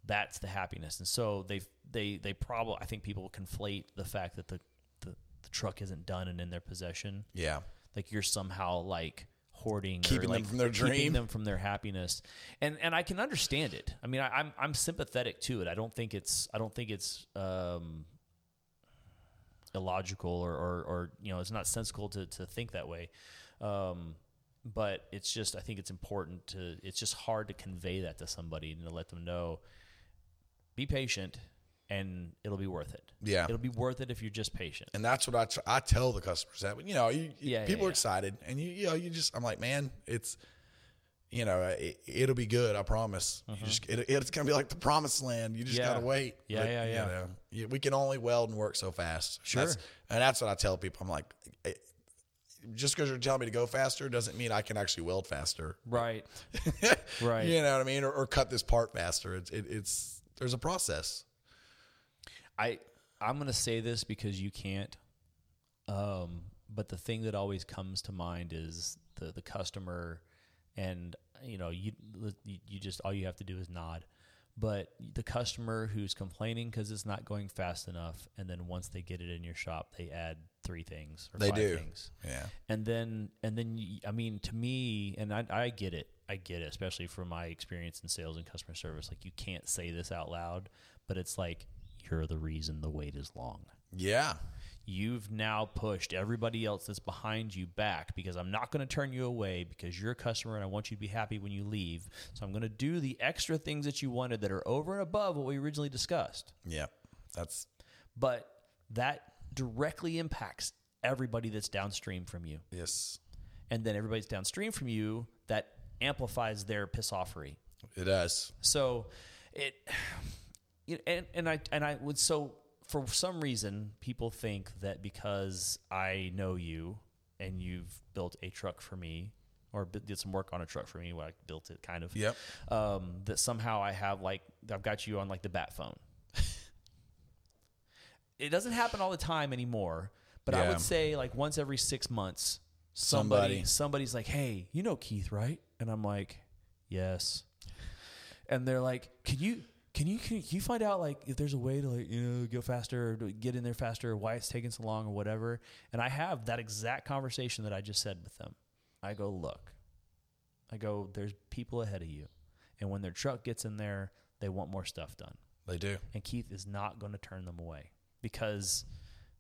That's the happiness. And so they they they probably I think people conflate the fact that the, the the truck isn't done and in their possession. Yeah. Like you're somehow like hoarding, or, Keeping them from their keeping dream. them from their happiness, and and I can understand it. I mean, I, I'm I'm sympathetic to it. I don't think it's I don't think it's um, illogical or, or or you know it's not sensical to to think that way. Um, but it's just I think it's important to it's just hard to convey that to somebody and to let them know be patient and it'll be worth it. Yeah. It'll be worth it if you're just patient. And that's what I tr- I tell the customers that you know you, you- Yeah, yeah, people are excited and you you know you just I'm like man it's you know it, it'll be good I promise you just it, it's gonna be like the promised land you just. Yeah. gotta wait Yeah, yeah, you yeah. know, you- we can only weld and work so fast Sure. That's- and that's what I tell people I'm like eh, just because you're telling me to go faster doesn't mean I can actually weld faster Right. Right. you know what I mean or, or cut this part faster it's it, it's there's a process I I'm gonna say this because you can't. Um, but the thing that always comes to mind is the the customer, and you know you you just all you have to do is nod. But the customer who's complaining because it's not going fast enough, and then once they get it in your shop, they add three things or They five do. things. Yeah. And then and then I mean to me and I, I get it. I get it especially from my experience in sales and customer service. Like you can't say this out loud but it's like you're the reason the wait is long. Yeah you've now pushed everybody else that's behind you back because I'm not going to turn you away because you're a customer and I want you to be happy when you leave. So I'm going to do the extra things that you wanted that are over and above what we originally discussed. Yeah that's but that directly impacts everybody that's downstream from you. Yes. And then everybody's downstream from you that amplifies their piss offery. it does. So it, and and I and I would so for some reason people think that because I know you and you've built a truck for me or did some work on a truck for me, well, I built it kind of. Yep. Um, that somehow I have like I've got you on like the bat phone. it doesn't happen all the time anymore, but I would say like once every six months, somebody, Somebody. somebody's like, "Hey, you know Keith, right?" And I'm like, "Yes." And they're like, "Can you?" Can you can you find out like if there's a way to like you know go faster or get in there faster or why it's taking so long or whatever? And I have that exact conversation that I just said with them. I go, look, I go, there's people ahead of you, and when their truck gets in there, they want more stuff done. They do. And Keith is not going to turn them away because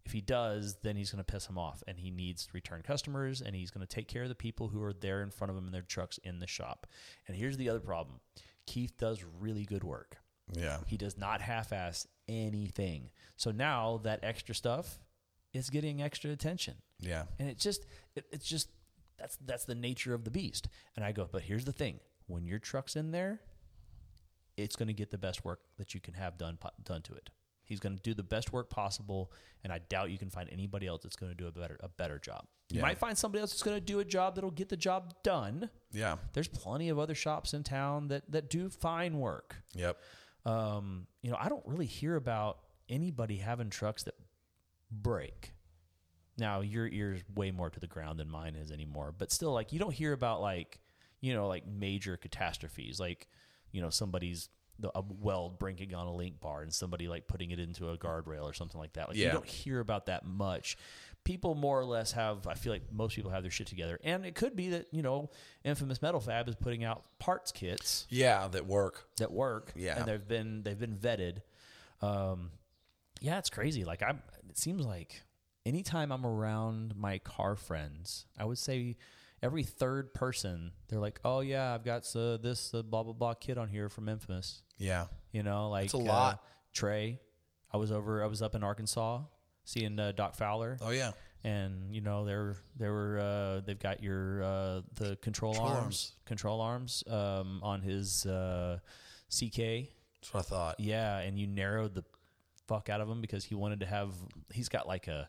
if he does, then he's going to piss them off, and he needs return customers, and he's going to take care of the people who are there in front of him in their trucks in the shop. And here's the other problem: Keith does really good work. Yeah. He does not half-ass anything. So now that extra stuff is getting extra attention Yeah. and it just it, it's just that's that's the nature of the beast and i go but here's the thing when your truck's in there it's going to get the best work that you can have done done to it he's going to do the best work possible and i doubt you can find anybody else that's going to do a better a better job you might find somebody else that's going to do a job that'll get the job done Yeah. there's plenty of other shops in town that that do fine work Yep. Um, you know, I don't really hear about anybody having trucks that break. Now, your ear's way more to the ground than mine is anymore, but still, like, you don't hear about like, you know, like major catastrophes, like, you know, somebody's the, a weld breaking on a link bar and somebody like putting it into a guardrail or something like that. Like, you don't hear about that much. People more or less have, I feel like most people have their shit together, and it could be that you know, Infamous Metal Fab is putting out parts kits Yeah. That work. that work. Yeah. and they've been they've been vetted. Um, yeah, it's crazy. Like I'm. It seems like anytime I'm around my car friends, I would say every third person they're like, "Oh yeah, I've got uh, this uh, blah blah blah kit on here from Infamous." Yeah. You know, like a uh, lot. Trey, I was over. I was up in Arkansas seeing uh, Doc Fowler. Oh yeah. And you know they're they were uh, they've got your uh, the control, Control arms, arms. control arms um, on his uh, CK That's what I thought. Yeah, and you narrowed the fuck out of him because he wanted to have. He's got like a,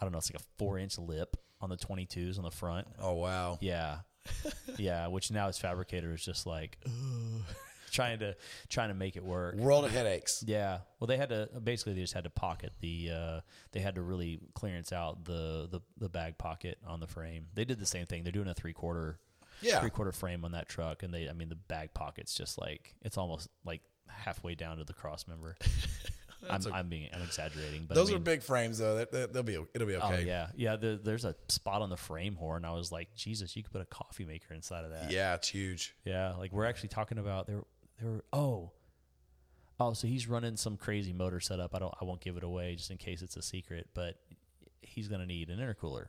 I don't know, it's like a four inch lip on the 22s on the front. Oh wow. Yeah, yeah. Which now his fabricator is just like "Ugh," trying to trying to make it work. World of headaches. Yeah. Well, they had to basically they just had to pocket the. Uh, they had to really clearance out the, the the bag pocket on the frame. They did the same thing. They're doing a three quarter. Yeah. Three quarter frame on that truck, and they, I mean, the bag pocket's just like it's almost like halfway down to the cross member. I'm, a- I'm being, I'm exaggerating, but I Those are big frames though. They, they, they'll be it'll be Oh okay. yeah, yeah. The, there's a spot on the frame horn. I was like, Jesus, you could put a coffee maker inside of that. Yeah, it's huge. Yeah, like we're actually talking about there. There. were- Oh, oh. So he's running some crazy motor setup. I don't. I won't give it away just in case it's a secret. But he's gonna need an intercooler,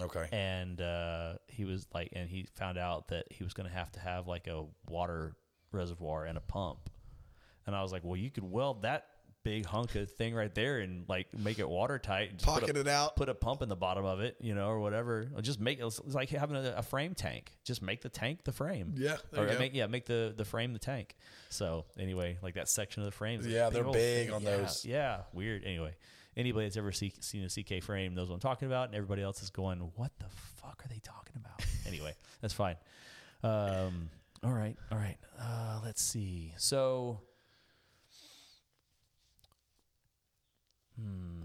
Okay. and uh, he was like, and he found out that he was gonna have to have like a water reservoir and a pump. And I was like, well, you could weld that big hunk of thing right there and like make it watertight. and just put a- Pocket it out. put a pump in the bottom of it, you know, or whatever. Or just make it's like having a, a frame tank. Just make the tank the frame. Yeah, or go. make yeah, make the the frame the tank. So anyway, like that section of the frame. Yeah, they're big on Yeah, those. Yeah, weird. Anyway, anybody that's ever see, seen a CK frame knows what I'm talking about, and everybody else is going, "What the fuck are they talking about?" anyway, that's fine. Um, all right, all right. Uh, let's see. So. Hmm.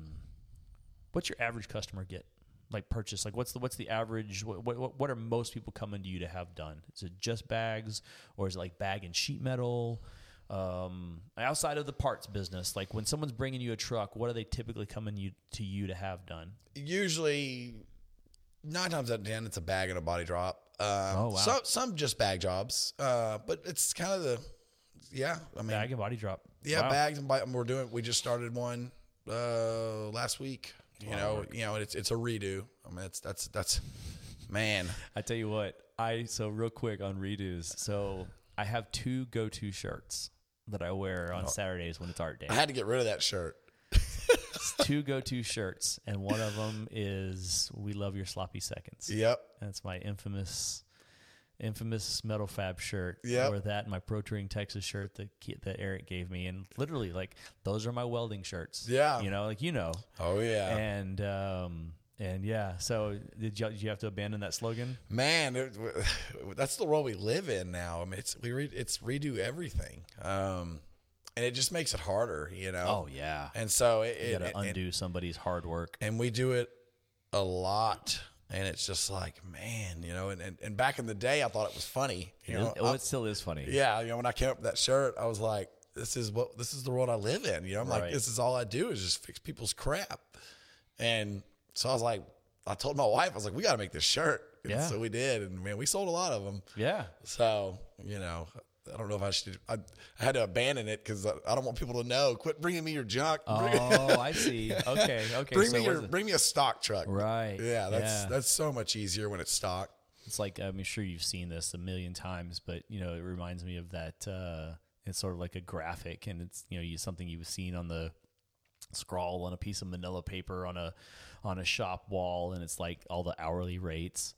What's your average customer get? Like purchase, like what's the what's the average? What what what are most people coming to you to have done? Is it just bags, or is it like bag and sheet metal? Um, outside of the parts business, like when someone's bringing you a truck, what are they typically coming you to you to have done? Usually, nine times out of ten, it's a bag and a body drop. Um, Oh, wow. Some some just bag jobs, uh, but it's kind of the yeah. I mean, Bag and body drop. yeah, Wow. bags and bi- we're doing. We just started one uh, last week. You know, you know, it's it's a redo. I mean, it's that's that's man. I tell you what, I so real quick on redos. So I have two go to shirts that I wear on Saturdays when it's art day. I had to get rid of that shirt. two go to shirts, and one of them is "We love your sloppy seconds." Yep. That's my infamous, infamous metal fab shirt. Yep. Or that and my Pro Touring Texas shirt that that Eric gave me, and literally like those are my welding shirts. Yeah. You know, like you know, Oh yeah. and um and yeah. So did you, did you have to abandon that slogan? Man, it, that's the world we live in now. I mean, it's we re, it's redo everything, um, and it just makes it harder, you know. Oh yeah. and so it, You it, got to and, undo somebody's hard work. and we do it a lot, and it's just like, man, you know. And, and, and back in the day, I thought it was funny, you know. oh, I- it still is funny. yeah, you know, when I came up with that shirt, I was like, this is what this is the world I live in. You know, I'm like, this is all I do is just fix people's crap, and so I was like, I told my wife, I was like, we got to make this shirt. And Yeah. So we did, and man, we sold a lot of them. Yeah. So you know, I don't know if I should. I, I had to abandon it because I, I don't want people to know. Quit bringing me your junk. Oh, I see. Okay. Okay. bring so me your bring me a stock truck. Right. Yeah, that's Yeah. that's so much easier when it's stock. It's like I'm sure you've seen this a million times, but you know it reminds me of that. Uh, it's sort of like a graphic, and it's you know you, something you've seen on the scrawl on a piece of Manila paper on a on a shop wall, and it's like all the hourly rates.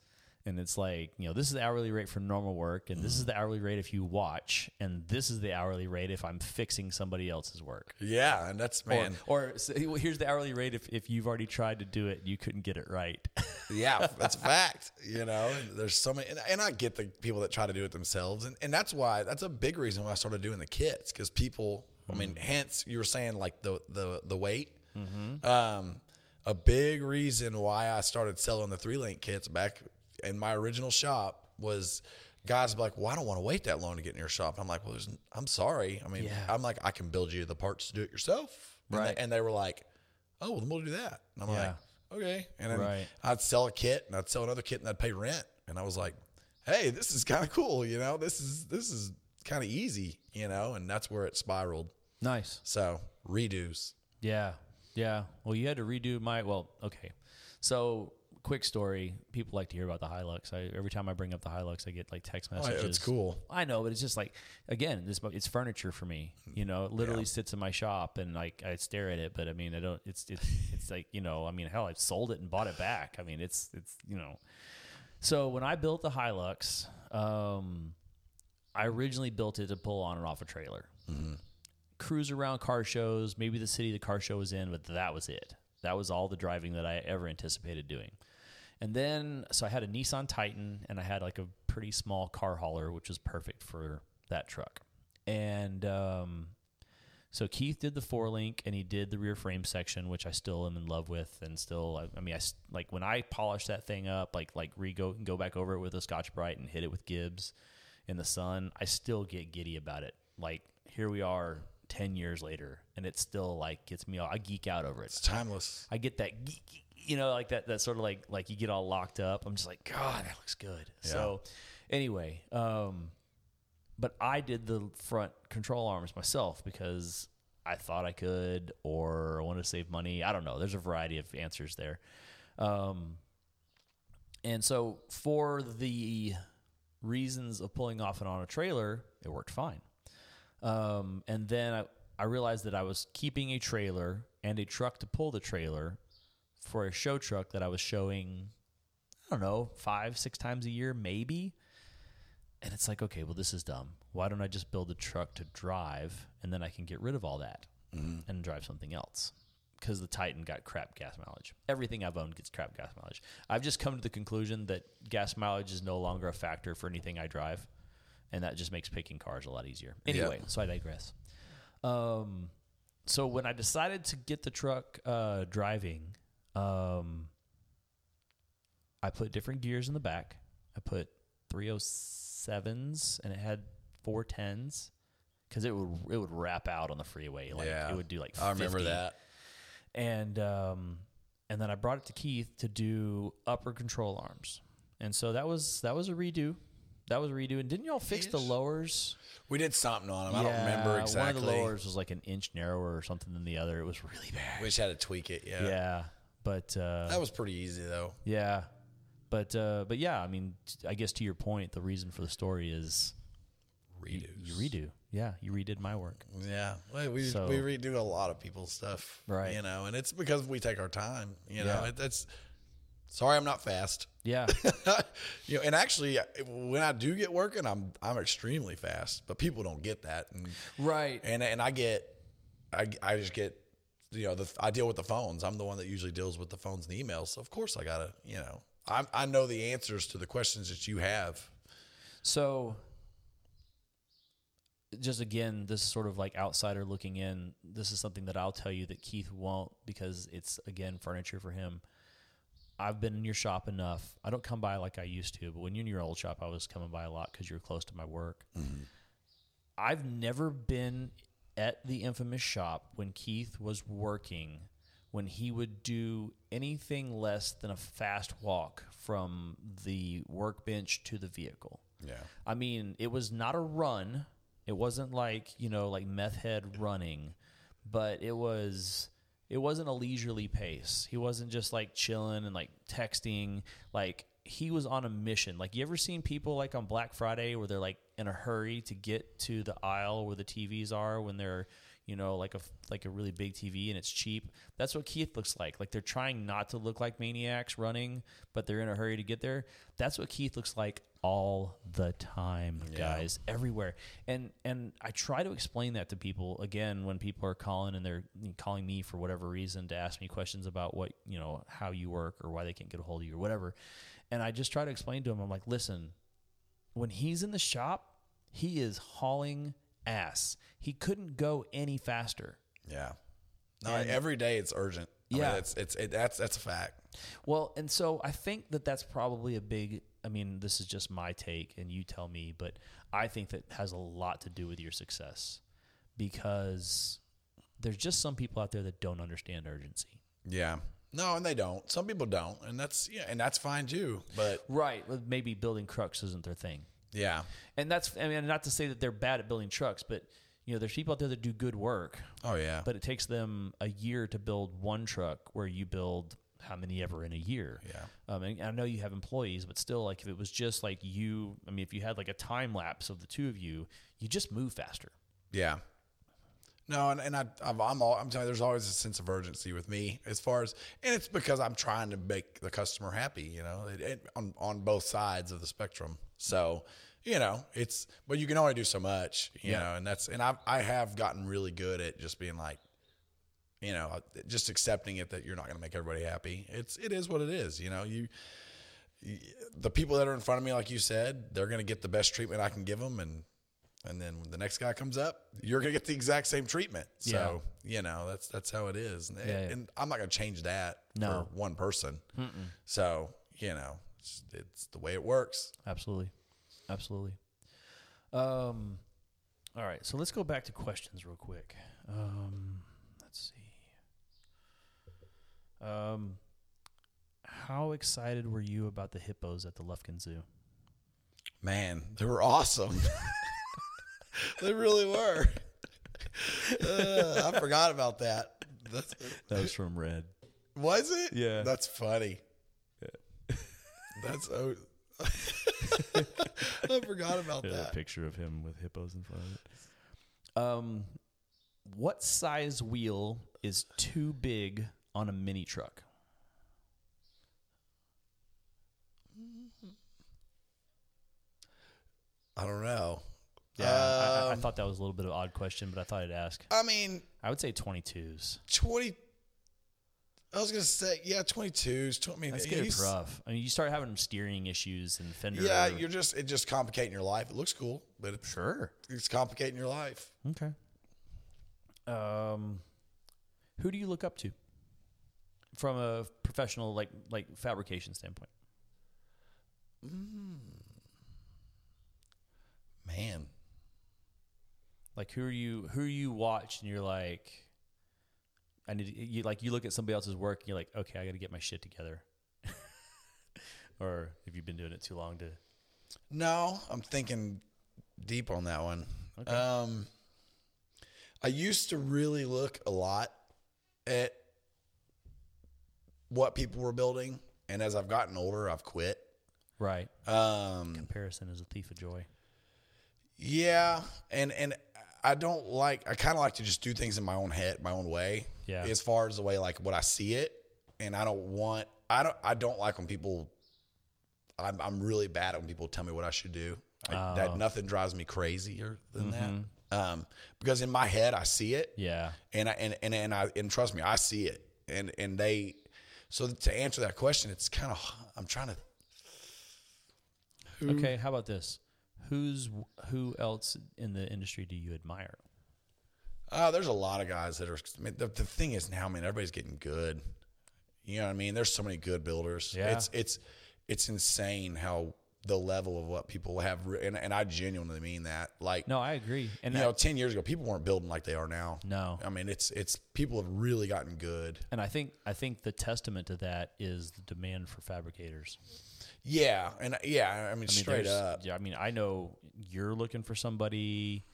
And it's like, you know, this is the hourly rate for normal work, and this is mm. the hourly rate if you watch, and this is the hourly rate if I'm fixing somebody else's work. Yeah, and that's man. Or, or so here's the hourly rate if, if you've already tried to do it, you couldn't get it right. Yeah, that's a fact. You know, and there's so many, and, and I get the people that try to do it themselves, and, and that's why that's a big reason why I started doing the kits because people. I mean, mm. hence you were saying like the the the weight. Mm-hmm. Um, a big reason why I started selling the three link kits back in my original shop was guys be like, "Well, I don't want to wait that long to get in your shop." I'm like, "Well, there's, I'm sorry. I mean, Yeah. I'm like, I can build you the parts to do it yourself." And Right. they, and they were like, "Oh, well, then we'll do that." And I'm Yeah. like, "Okay." And then Right. I'd sell a kit and I'd sell another kit and I'd pay rent. And I was like, hey, this is kind of cool, you know, this is this is kind of easy, you know, and that's where it spiraled. nice. So redos. Yeah. Yeah. Well, you had to redo my. Well, okay. So, quick story. People like to hear about the Hilux. I, every time I bring up the Hilux, I get like text Oh, messages. it's cool. I know, but it's just like again, this it's furniture for me. You know, it literally Yeah. sits in my shop, and like I stare at it, but I mean, I don't. It's it's it's like you know, I mean, hell, I've sold it and bought it back. I mean, it's it's you know. So when I built the Hilux, um, I originally built it to pull on and off a trailer. cruise around car shows, maybe the city the car show was in, but that was it. That was all the driving that I ever anticipated doing. And then, so I had a Nissan Titan and I had like a pretty small car hauler, which was perfect for that truck. And um, so Keith did the four link and he did the rear frame section, which I still am in love with. And still, I, I mean, I like when I polish that thing up, like, like re go, go back over it with a Scotch Brite and hit it with Gibbs in the sun, I still get giddy about it. Like, here we are 10 years later and it still like gets me all, I geek out over it. It's timeless. I get that geek, you know, like that, that sort of like, like you get all locked up. I'm just like, God, that looks good. So anyway, um, but I did the front control arms myself because I thought I could, or I wanted to save money. I don't know. There's a variety of answers there. Um, and so for the reasons of pulling off and on a trailer, it worked fine. Um, and then I, I realized that I was keeping a trailer and a truck to pull the trailer for a show truck that I was showing, I don't know, five, six times a year, maybe. And it's like, okay, well, this is dumb. Why don't I just build a truck to drive and then I can get rid of all that and drive something else? Because the Titan got crap gas mileage. Everything I've owned gets crap gas mileage. I've just come to the conclusion that gas mileage is no longer a factor for anything I drive. And that just makes picking cars a lot easier. Anyway, so I digress. Um, so when I decided to get the truck uh, driving, um, I put different gears in the back. I put 307s and it had 410s because it would it would wrap out on the freeway. Like yeah, it would do like 50. I remember that. And um, and then I brought it to Keith to do upper control arms. And so that was that was a redo. That was a redo. And didn't y'all fix the lowers? We did something on them. I don't remember exactly. One of the lowers was like an inch narrower or something than the other. It was really bad. We just had to tweak it. Yeah, Yeah, but uh, that was pretty easy though. yeah, but uh, but yeah. I mean, t- I guess to your point, the reason for the story is you, you redo. Yeah, you redid my work. Yeah, well, we So- we redo a lot of people's stuff, Right. You know, and it's because we take our time. You know, Yeah. it, that's. Sorry, I'm not fast. Yeah, you know, and actually, when I do get working, I'm I'm extremely fast, but people don't get that, and right. and and I get, I I just get, you know, the I deal with the phones. I'm the one that usually deals with the phones and the emails. So of course I gotta, you know, I I know the answers to the questions that you have. So, just again, this is sort of like outsider looking in. This is something that I'll tell you that Keith won't because it's again furniture for him. I've been in your shop enough. I don't come by like I used to, but when you're in your old shop, I was coming by a lot because you're close to my work. Mm-hmm. I've never been at the infamous shop when Keith was working when he would do anything less than a fast walk from the workbench to the vehicle. Yeah. I mean, it was not a run. It wasn't like, you know, like meth head running, but it was it wasn't a leisurely pace. He wasn't just like chilling and like texting. Like he was on a mission. Like you ever seen people like on Black Friday where they're like in a hurry to get to the aisle where the TVs are when they're you know, like a like a really big TV and it's cheap. That's what Keith looks like. Like they're trying not to look like maniacs running, but they're in a hurry to get there. That's what Keith looks like all the time, guys, everywhere. And and I try to explain that to people again when people are calling and they're calling me for whatever reason to ask me questions about what you know how you work or why they can't get a hold of you or whatever. And I just try to explain to them. I'm like, listen, when he's in the shop, he is hauling ass. He couldn't go any faster. Yeah. No, And- every day it's urgent. I Yeah. mean, it's it's it, that's that's a fact. Well, and so I think that that's probably a big. I mean, this is just my take, and you tell me, but I think that has a lot to do with your success because there's just some people out there that don't understand urgency. Yeah. No, and they don't. Some people don't, and that's yeah, and that's fine too. But Right. Maybe building crux isn't their thing. Yeah, And that's, I mean, not to say that they're bad at building trucks, but, you know, there's people out there that do good work, oh yeah, but it takes them a year to build one truck where you build how many ever in a year. Yeah. Um, and I know you have employees, but still, like if it was just like you, I mean, if you had like a time lapse of the two of you, you just move faster. yeah. No, and, and I, I'm, I'm, all, I'm telling you, there's always a sense of urgency with me as far as, and it's because I'm trying to make the customer happy, you know, it, it, on on both sides of the spectrum. So, you know, it's but you can only do so much, you Yeah. know, and that's and I I have gotten really good at just being like, you know, just accepting it that you're not going to make everybody happy. It's it is what it is, you know. You, you the people that are in front of me, like you said, they're going to get the best treatment I can give them, and and then when the next guy comes up, you're going to get the exact same treatment. So you know that's that's how it is, and, Yeah, yeah. and I'm not going to change that No. for one person. So you know, it's, it's the way it works. Absolutely. Absolutely. Um, all right. So let's go back to questions real quick. Um, let's see. Um, how excited were you about the hippos at the Lufkin Zoo? Man, they were awesome. they really were. Uh, I forgot about that. That's, That was from Red. was it? Yeah. That's funny. Yeah. That's oh, I forgot about Yeah, a that. picture of him with hippos in front of it. Um, what size wheel is too big on a mini truck? I don't know. Yeah, I, I, I Um, thought that was a little bit of an odd question, but I thought I'd ask. I mean, I would say 22s. twenty. I was gonna say, yeah, twenty twos. I mean, That's getting rough. I mean, you start having steering issues and fender. Yeah, you're just it just complicating your life. It looks cool, but it's sure. it's complicating your life. Okay. Um, who do you look up to from a professional like like fabrication standpoint? Man, Like who are you who you watch and you're like, I need to, you like you look at somebody else's work and you're like, okay, I got to get my shit together. or have you been doing it too long to? No, I'm thinking deep on that one. Okay. Um, I used to really look a lot at what people were building, and as I've gotten older, I've quit. Right. Um, Comparison is a thief of joy. yeah, and and I don't like. I kind of like to just do things in my own head, my own way. Yeah. As far as the way like what I see it, and I don't want. I don't. I don't like when people. I'm I'm really bad at when people tell me what I should do. I, Oh. That nothing drives me crazier than Mm-hmm. that. Um, because in my head I see it, Yeah. and I and and, and I and trust me, I see it, and and they. So to answer that question, it's kind of I'm trying to. Okay. How about this? Who's who else in the industry do you admire? Uh, there's a lot of guys that are. I mean, the, the thing is now, man, everybody's getting good. You know what I mean? There's so many good builders. Yeah. It's it's it's insane how the level of what people have, and, and I genuinely mean that. Like, No, I agree. And you I, know, ten years ago, people weren't building like they are now. No. I mean, it's it's people have really gotten good. and I think I think the testament to that is the demand for fabricators. Yeah, and yeah, I mean, I mean, straight there's- up. Yeah, I mean, I know you're looking for somebody.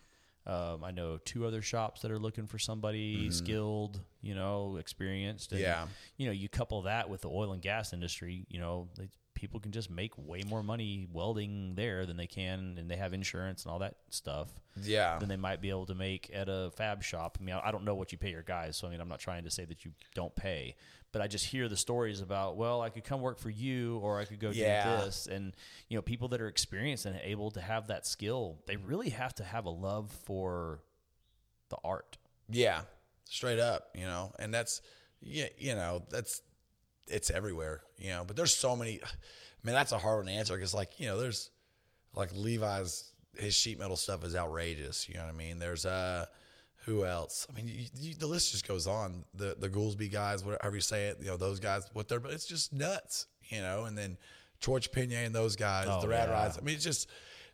Um, I know two other shops that are looking for somebody skilled, you know, experienced. And, Mm-hmm. Yeah. You know, you couple that with the oil and gas industry, you know, they, people can just make way more money welding there than they can, and they have insurance and all that stuff. Yeah, Than they might be able to make at a fab shop. I mean, I don't know what you pay your guys, so I mean, I'm not trying to say that you don't pay, but I just hear the stories about, well, I could come work for you, or I could go Yeah. do this, and you know, people that are experienced and able to have that skill, they really have to have a love for the art. Yeah, straight up, you know, and that's yeah, you know, that's it's everywhere, you know. But there's so many. I mean, that's a hard one to answer because, like, you know, there's like Levi's his sheet metal stuff is outrageous. You know what I mean? There's uh, who else? I mean, you, you, the list just goes on. The the Goolsby guys, whatever you say it, you know, those guys, what they're, but it's just nuts, you know. And then George Pinier and those guys, Oh, the Rad yeah. Rides. I mean, it's just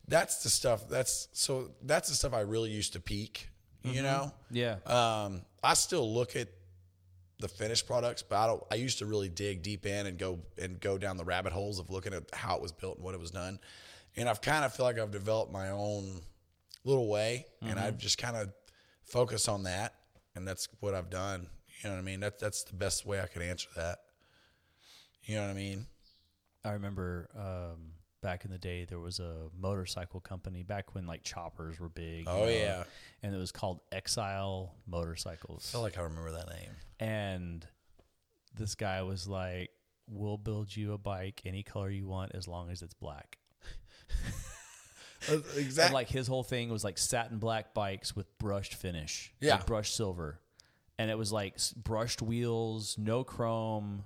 that's the stuff. That's so that's the stuff I really used to peak. You know. Yeah. Um, I still look at the finished products, but I don't. I used to really dig deep in and go and go down the rabbit holes of looking at how it was built and what it was done. And I've kind of feel like I've developed my own little way, and I've just kind of focused on that, and that's what I've done. You know what I mean? That that's the best way I could answer that. You know what I mean? I remember um, back in the day there was a motorcycle company back when like choppers were big. you Oh, know, yeah. and it was called Exile Motorcycles. I feel like I remember that name. and this guy was like, "We'll build you a bike any color you want as long as it's black." And exactly. like his whole thing was like satin black bikes with brushed finish. Yeah. Like brushed silver. And it was like brushed wheels, no chrome,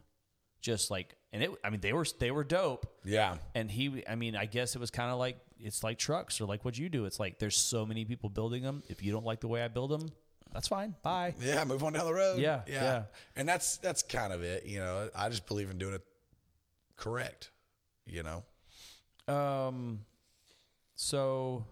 just like and it I mean they were they were dope. yeah. And he I mean I guess it was kind of like it's like trucks or like what you do. It's like there's so many people building them. If you don't like the way I build them, that's fine. Bye. Yeah, move on down the road. Yeah, yeah. And that's that's kind of it. You know, I just believe in doing it correct. You know. Um, so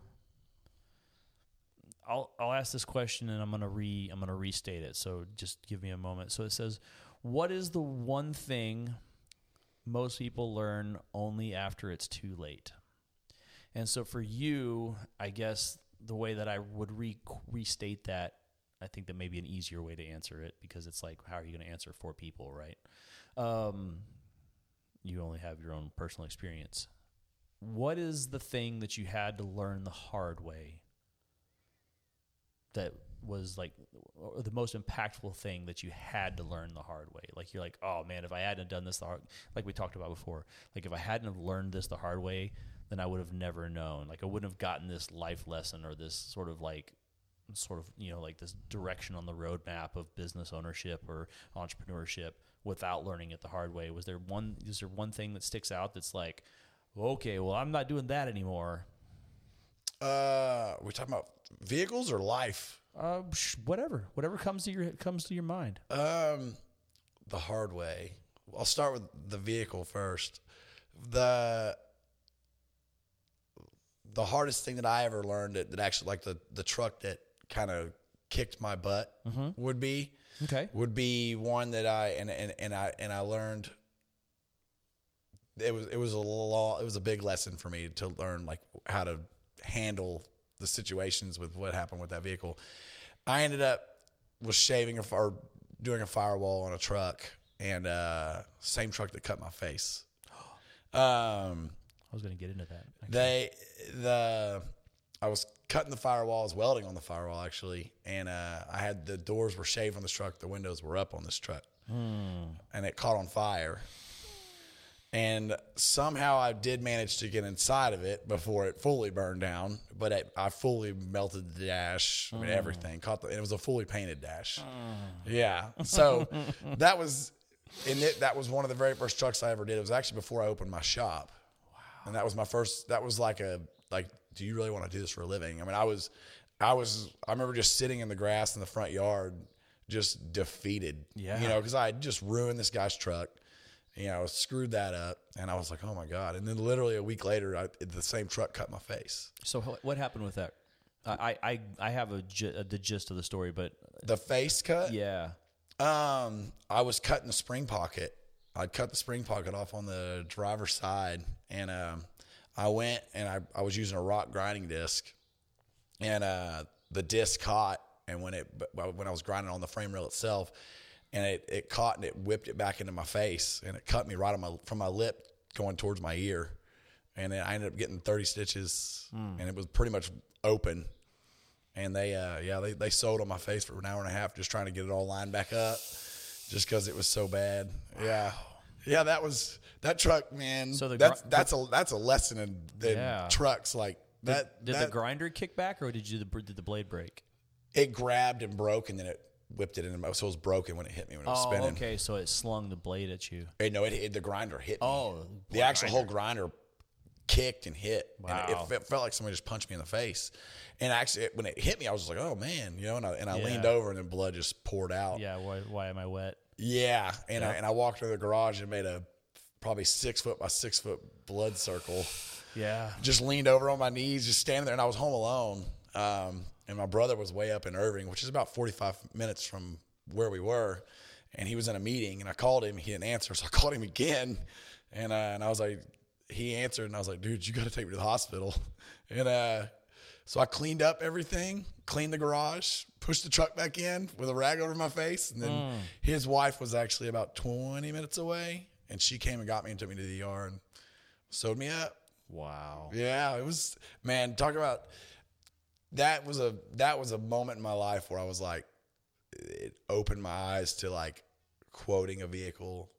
I'll I'll ask this question and I'm gonna re I'm gonna restate it. So just give me a moment. So it says, "What is the one thing most people learn only after it's too late?" And so for you, I guess the way that I would re- restate that, I think that may be an easier way to answer it because it's like, how are you going to answer four people, right? Um, you only have your own personal experience what is the thing that you had to learn the hard way that was like the most impactful thing that you had to learn the hard way. Like you're like oh man if i hadn't done this the hard like we talked about before like if i hadn't have learned this the hard way then i would have never known. Like i wouldn't have gotten this life lesson or this sort of like sort of you know like this direction on the roadmap of business ownership or entrepreneurship without learning it the hard way. Was there one is there one thing that sticks out that's like okay well i'm not doing that anymore. Uh, we're talking about vehicles or life? Uh sh- whatever whatever comes to your comes to your mind Um, the hard way. I'll start with the vehicle first. The the hardest thing that I ever learned that, that actually like the the truck that kind of kicked my butt would be okay would be one that I and and and I and I learned it was it was a law it was a big lesson for me to learn like how to handle the situations with what happened with that vehicle. I ended up was shaving a, or doing a firewall on a truck and uh same truck that cut my face. Um i was going to get into that they the I was cutting the firewall, I was welding on the firewall actually, and uh, I had the doors were shaved on this truck, the windows were up on this truck, and it caught on fire. And somehow I did manage to get inside of it before it fully burned down, but it, I fully melted the dash, I mean, mm. everything. Caught the, and it was a fully painted dash. Mm. Yeah, so that was, and it, that was one of the very first trucks I ever did. It was actually before I opened my shop. wow. And that was my first. That was like a like. Do you really want to do this for a living? I mean, I was, I was. I remember just sitting in the grass in the front yard, just defeated. Yeah. You know, because I had just ruined this guy's truck. You know, screwed that up, and I was like, oh my god. And then literally a week later, I, the same truck cut my face. so what happened with that i i i have a, uh, the gist of the story but The face cut. yeah Um, I was cutting the spring pocket. I'd cut the spring pocket off on the driver's side, and um, I went and I, I was using a rock grinding disc, and uh, the disc caught, and when it when I was grinding on the frame rail itself, and it, it caught and it whipped it back into my face, and it cut me right on my from my lip going towards my ear, and then I ended up getting thirty stitches, and it was pretty much open. And they, uh, yeah, they, they sewed on my face for an hour and a half, just trying to get it all lined back up, just because it was so bad. Yeah, yeah, that was that truck, man. So the that's gr- that's a that's a lesson in, in Yeah. trucks like that. did that the grinder kick back or did you the, did the blade break it grabbed and broke, and then it whipped it in. my- So it was broken when it hit me when it was oh spinning. okay so it slung the blade at you Hey, no, it, it the grinder hit me. Oh, the actual whole grinder kicked and hit. And it, Wow. it felt like somebody just punched me in the face. And actually, it, when it hit me, I was like, "Oh man," you know. And I, and I Yeah. leaned over, and then blood just poured out. yeah why, why am i wet Yeah, and I and I walked to the garage and made a probably six foot by six foot blood circle. yeah Just leaned over on my knees, just standing there, and I was home alone. Um, and my brother was way up in Irving, which is about forty five minutes from where we were, and he was in a meeting. And I called him, he didn't answer, so I called him again, and uh, and I was like, he answered, and I was like, dude, you got to take me to the hospital, and uh. So I cleaned up everything, cleaned the garage, pushed the truck back in with a rag over my face, and then his wife was actually about 20 minutes away, and she came and got me and took me to the ER and sewed me up. wow Yeah, it was man, talk about that was a that was a moment in my life where I was like it opened my eyes to like quoting a vehicle.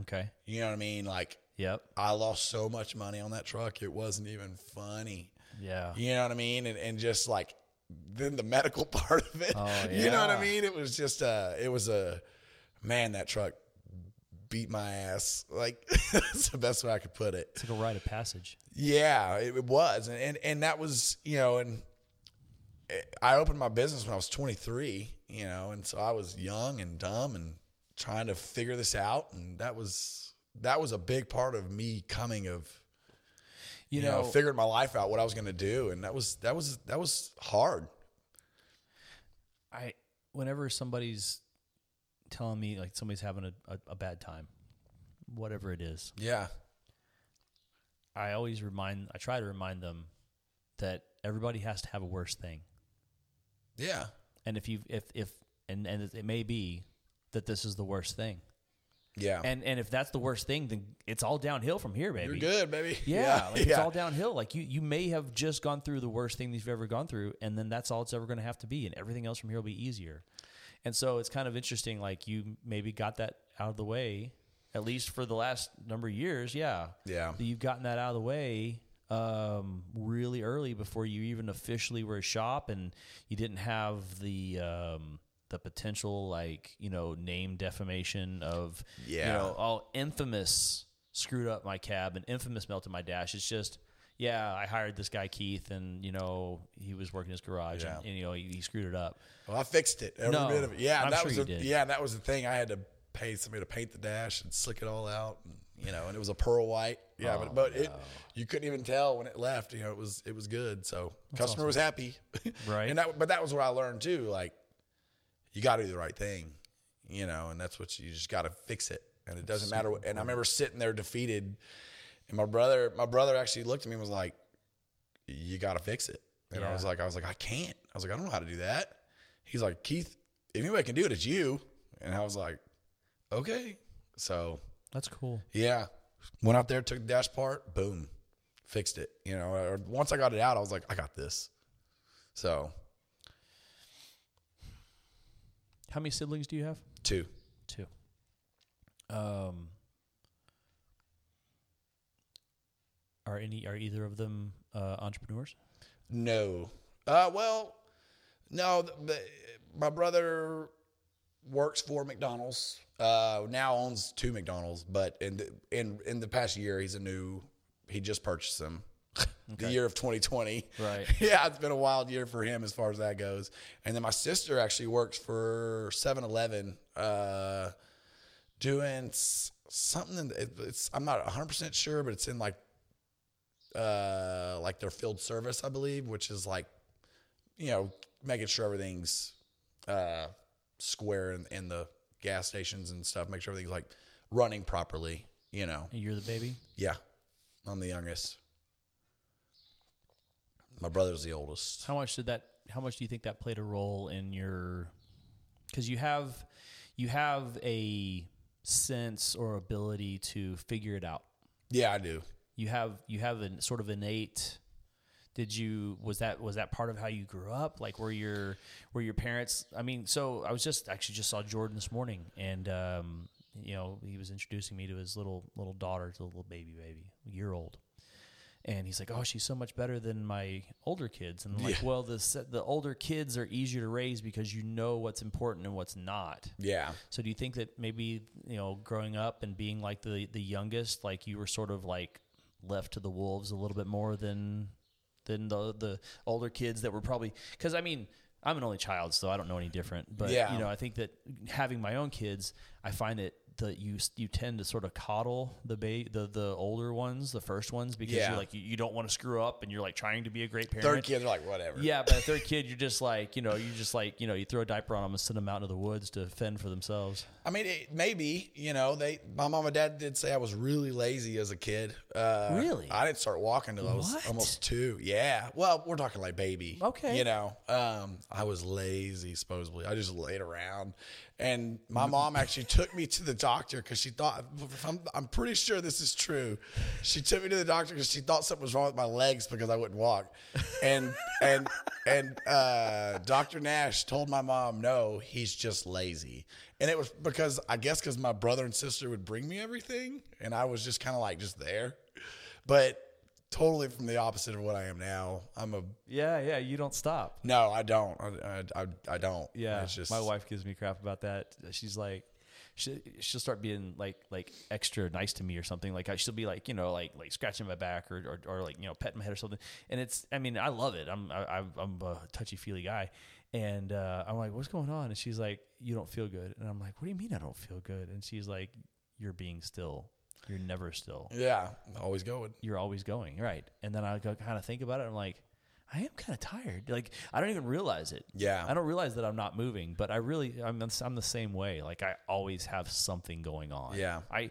okay You know what I mean? Like yep I lost so much money on that truck, it wasn't even funny. Yeah. You know what I mean? And, and just like then the medical part of it. Oh, You know what I mean? It was just uh it was a man, that truck beat my ass. Like that's the best way I could put it. It's like a rite of passage. Yeah, it, it was. And, and and that was, you know, and I opened my business when I was 23, you know, and so I was young and dumb and trying to figure this out and that was that was a big part of me coming of You, you know, know, figuring my life out, what I was going to do, and that was that was that was hard. I whenever somebody's telling me like somebody's having a, a, a bad time, whatever it is, Yeah, I always remind I try to remind them that everybody has to have a worse thing. Yeah, And if you if if and and it may be that this is the worst thing. yeah. And and if that's the worst thing, then it's all downhill from here, baby. You're good, baby. Yeah, like it's all downhill. Like you, you may have just gone through the worst thing that you've ever gone through, and then that's all it's ever going to have to be, and everything else from here will be easier. And so it's kind of interesting. Like you maybe got that out of the way, at least for the last number of years. Yeah, Yeah. You've gotten that out of the way um, really early before you even officially were a shop, and you didn't have the. Um, the potential, like you know, name defamation of yeah. you know, oh, infamous screwed up my cab and infamous melted my dash. It's just, yeah, I hired this guy Keith, and you know he was working his garage, Yeah. and, and, you know he, he screwed it up. Well, I fixed it. Every No, bit of it. Yeah, I'm that sure was a, yeah, that was the thing. I had to pay somebody to paint the dash and slick it all out, and, you know, and it was a pearl white. Yeah, Oh, but but it you couldn't even tell when it left. You know, it was it was good. So customer was happy, Right. and that but that was what I learned too. Like you got to do the right thing, you know, and that's what you just got to fix it. And it doesn't matter. What, and I remember sitting there defeated, and my brother my brother actually looked at me and was like, "You got to fix it." And I was like, I was like, I can't. I was like, I don't know how to do that. He's like, Keith, if anybody can do it, it's you. And I was like, okay. So That's cool. yeah, went out there, took the dash part, boom, fixed it. You know, or once I got it out, I was like, I got this. So How many siblings do you have? two. Two. Um, are any are either of them uh, entrepreneurs? No. Uh, well, no. The, the, my brother works for McDonald's. Uh, now owns two McDonald's, but in the, in in the past year, he's a new. He just purchased them. The year of 2020. Right. yeah, it's been a wild year for him as far as that goes. And then my sister actually works for 7-Eleven, uh, doing s- something. In, it, it's I'm not 100 percent sure, but it's in like uh, like their field service, I believe, which is like, you know, making sure everything's uh, square in, in the gas stations and stuff, make sure everything's like running properly, you know. And you're the baby. Yeah, I'm the youngest. My brother's the oldest. How much did that? How much do you think that played a role in your? Because you have, you have a sense or ability to figure it out. Yeah, I do. You have you have a sort of innate. Did you was that was that part of how you grew up? Like were your were your parents? I mean, so I was just actually just saw Jordan this morning, and um, you know he was introducing me to his little little daughter, to the little baby baby, a year old. And he's like, "Oh, she's so much better than my older kids." And I'm like, Yeah. "Well, the the older kids are easier to raise because you know what's important and what's not." Yeah. So do you think that maybe you know growing up and being like the the youngest, like you were sort of like left to the wolves a little bit more than than the the older kids that were probably because I mean I'm an only child, so I don't know any different. But Yeah. you know, I think that having my own kids, I find it that you you tend to sort of coddle the ba- the the older ones, the first ones, because Yeah. you're like you, you don't want to screw up and you're like trying to be a great parent. Third kid, they're like, whatever. Yeah, but a third kid, you're just like, you know, you just like, you know, you throw a diaper on them and send them out into the woods to fend for themselves. I mean, it, maybe you know they. My mom and dad did say I was really lazy as a kid. Uh, Really? I didn't start walking until I was What? almost two. Yeah. Well, we're talking like baby. Okay. You know, um, I was lazy supposedly. I just laid around, and my mom actually took me to the doctor because she thought. I'm, I'm pretty sure this is true. She took me to the doctor because she thought something was wrong with my legs because I wouldn't walk, and and and uh, Doctor Nash told my mom, no, he's just lazy. And it was because I guess because my brother and sister would bring me everything, and I was just kind of like just there. But totally from the opposite of what I am now. I'm a Yeah, yeah. You don't stop. no, I don't. I, I, I don't. Yeah, it's just my wife gives me crap about that. She's like, she, she'll start being like like extra nice to me or something. Like I, she'll be like, you know, like like scratching my back or, or, or like you know petting my head or something. And it's, I mean, I love it. I'm I, I'm a touchy feely guy, and uh, I'm like, what's going on? And she's like, you don't feel good. And I'm like, what do you mean I don't feel good? And she's like, you're being still. You're never still. Yeah, always going. You're always going right. And then I go kind of think about it. I'm like, I am kind of tired. Like I don't even realize it. Yeah. I don't realize that I'm not moving, but I really I'm I'm the same way. Like I always have something going on. Yeah. I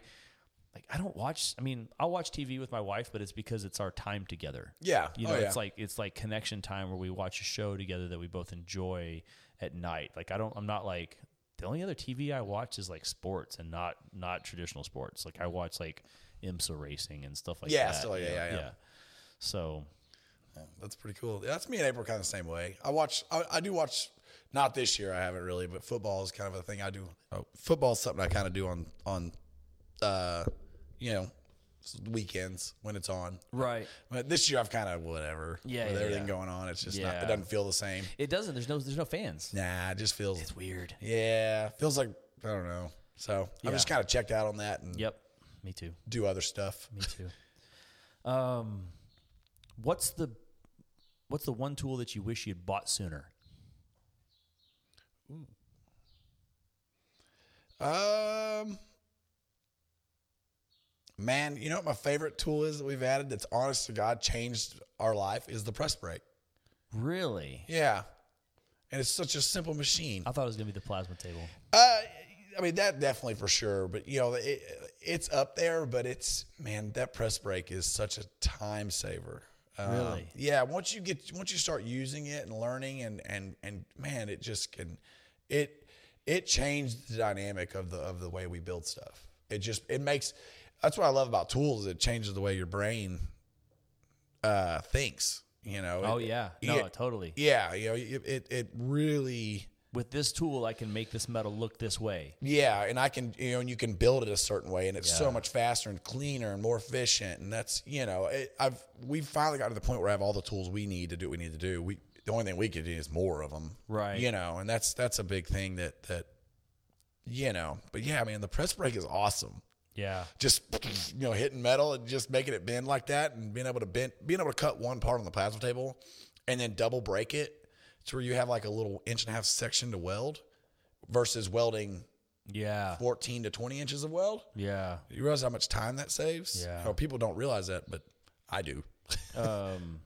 like I don't watch I mean, I'll watch TV with my wife, but it's because it's our time together. Yeah. You Oh, know, yeah. it's like it's like connection time where we watch a show together that we both enjoy at night. Like I don't I'm not like the only other TV I watch is like sports and not not traditional sports. Like I watch like IMSA racing and stuff like Yeah, that. still, you yeah, yeah, yeah. So That's pretty cool. That's me and April kind of the same way. I watch. I, I do watch. Not this year. I haven't really, but football is kind of a thing I do. Oh, football is something I kind of do on on, uh, you know, weekends when it's on. Right. But this year I've kind of whatever. Yeah, with yeah, everything yeah. going on, it's just not. It doesn't feel the same. It doesn't. There's no there's no fans. Nah, it just feels. It's weird. Yeah, feels like I don't know. So Yeah. I'm just kind of checked out on that and Yep. Me too. do other stuff. Me too. um, what's the what's the one tool that you wish you'd bought sooner? Um, man, you know what my favorite tool is that we've added that's honest to God changed our life is the press brake. Really? Yeah. And it's such a simple machine. I thought it was gonna be the plasma table. Uh, I mean, that definitely for sure. But, you know, it, it's up there, but it's, man, that press brake is such a time saver. Um, Really? yeah. Once you get, once you start using it and learning and, and, and man, it just can, it, it changed the dynamic of the, of the way we build stuff. It just, it makes, that's what I love about tools. It changes the way your brain, uh, thinks, you know? Oh It- yeah. No, yeah. totally. Yeah. You know, it, it, it really, With this tool, I can make this metal look this way. Yeah, and I can, you know, and you can build it a certain way, and it's Yeah. so much faster and cleaner and more efficient. And that's, you know, it, I've we've finally got to the point where I have all the tools we need to do what we need to do. We the only thing we could do is more of them, Right. You know, and that's that's a big thing that that, you know. But yeah, man, the press brake is awesome. Yeah. Just you know, hitting metal and just making it bend like that, and being able to bend, being able to cut one part on the plasma table, and then double break it to where you have like a little inch and a half section to weld, versus welding Yeah. 14 to 20 inches of weld. Yeah. You realize how much time that saves? Yeah. You know, people don't realize that, but I do. Um,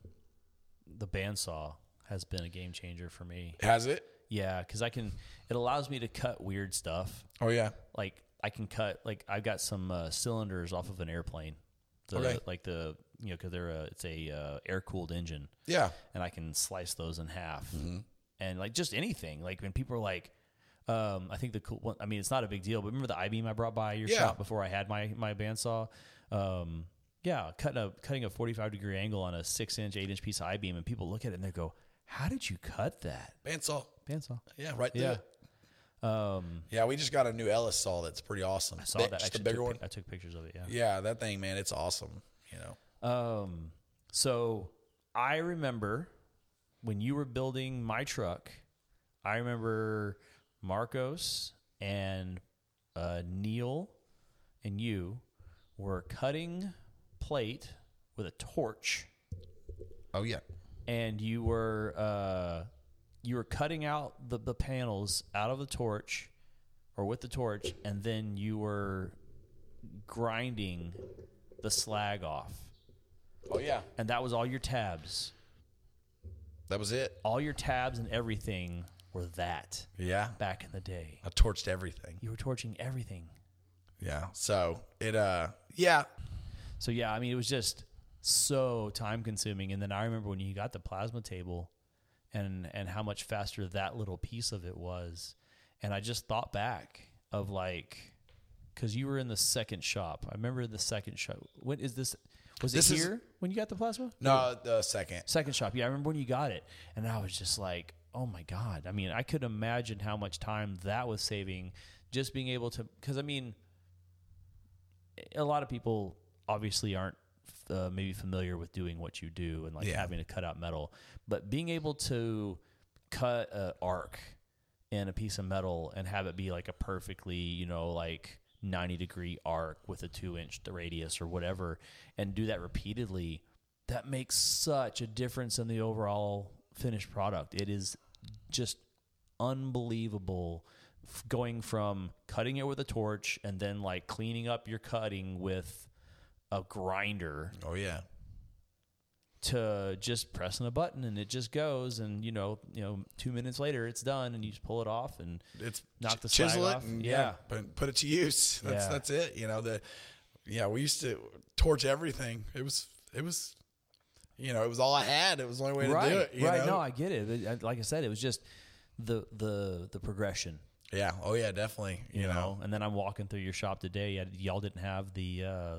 the bandsaw has been a game changer for me. Has it? Yeah, because I can. It allows me to cut weird stuff. Oh yeah. like I can cut like I've got some uh, cylinders off of an airplane. The, Okay. Like the you know because they're a, it's a uh, air cooled engine, Yeah. and I can slice those in half, Mm-hmm. and like just anything. Like when people are like, um, I think the cool one. I mean, it's not a big deal, but remember the I beam I brought by your Yeah. shop before I had my my bandsaw. Um, yeah, cutting a cutting a forty five degree angle on a six inch, eight inch piece of I beam, and people look at it and they go, "How did you cut that Bandsaw. bandsaw?" Yeah, right Yeah. there. Um, Yeah, we just got a new Ellis saw that's pretty awesome. I saw that. Actually bigger took, one. I took pictures of it. Yeah. Yeah, that thing, man, it's awesome. You know. Um, so I remember when you were building my truck, I remember Marcos and uh, Neil and you were cutting plate with a torch, Oh yeah. and you were uh, you were cutting out the, the panels out of the torch or with the torch, and then you were grinding the slag off Oh yeah. and that was all your tabs. That was it. All your tabs and everything were that Yeah. back in the day. I torched everything. You were torching everything. Yeah. So it uh yeah. So yeah, I mean it was just so time consuming. And then I remember when you got the plasma table and and how much faster that little piece of it was. And I just thought back of like because you were in the second shop. I remember the second shop. When is this? Was This it is- here when you got the plasma? No, the second. Second shop. Yeah, I remember when you got it. And I was just like, oh my God. I mean, I could imagine how much time that was saving just being able to, because I mean, a lot of people obviously aren't uh, maybe familiar with doing what you do and like Yeah. having to cut out metal, but being able to cut an arc in a piece of metal and have it be like a perfectly, you know, like 90 degree arc with a two inch radius or whatever, and do that repeatedly, that makes such a difference in the overall finished product. It is just unbelievable going from cutting it with a torch and then like cleaning up your cutting with a grinder Oh yeah. to just pressing a button and it just goes and you know you know two minutes later it's done and you just pull it off and It's Knock the chisel it off. and Yeah. yeah, put, put it to use. That's Yeah. that's it. You know the yeah we used to torch everything. It was it was you know it was all I had. It was the only way right to do it. You right know? no I get it like I said it was just the the the progression yeah. Oh yeah. Definitely. you, know? and then I'm walking through your shop today y'all didn't have the uh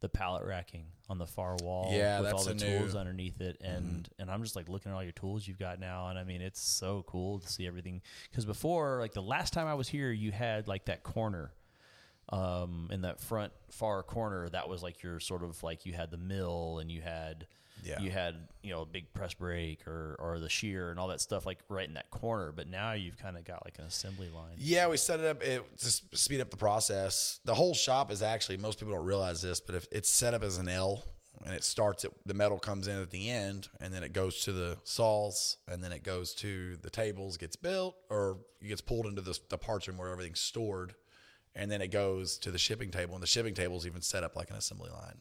the pallet racking on the far wall Yeah, with all the new- Mm-hmm. tools underneath it. And and I'm just like looking at all your tools you've got now. And I mean it's so cool to see everything. Cuz before like the last time I was here you had like that corner um in that front far corner. That was like your sort of like you had the mill and you had Yeah. you had you know a big press brake or or the shear and all that stuff like right in that corner but now you've kind of got like an assembly line Yeah, we set it up it, to speed up the process. The whole shop is actually most people don't realize this, but if it's set up as an L and it starts at the metal comes in at the end and then it goes to the saws and then it goes to the tables, gets built or it gets pulled into the, the parts room where everything's stored, and then it goes to the shipping table and the shipping table is even set up like an assembly line.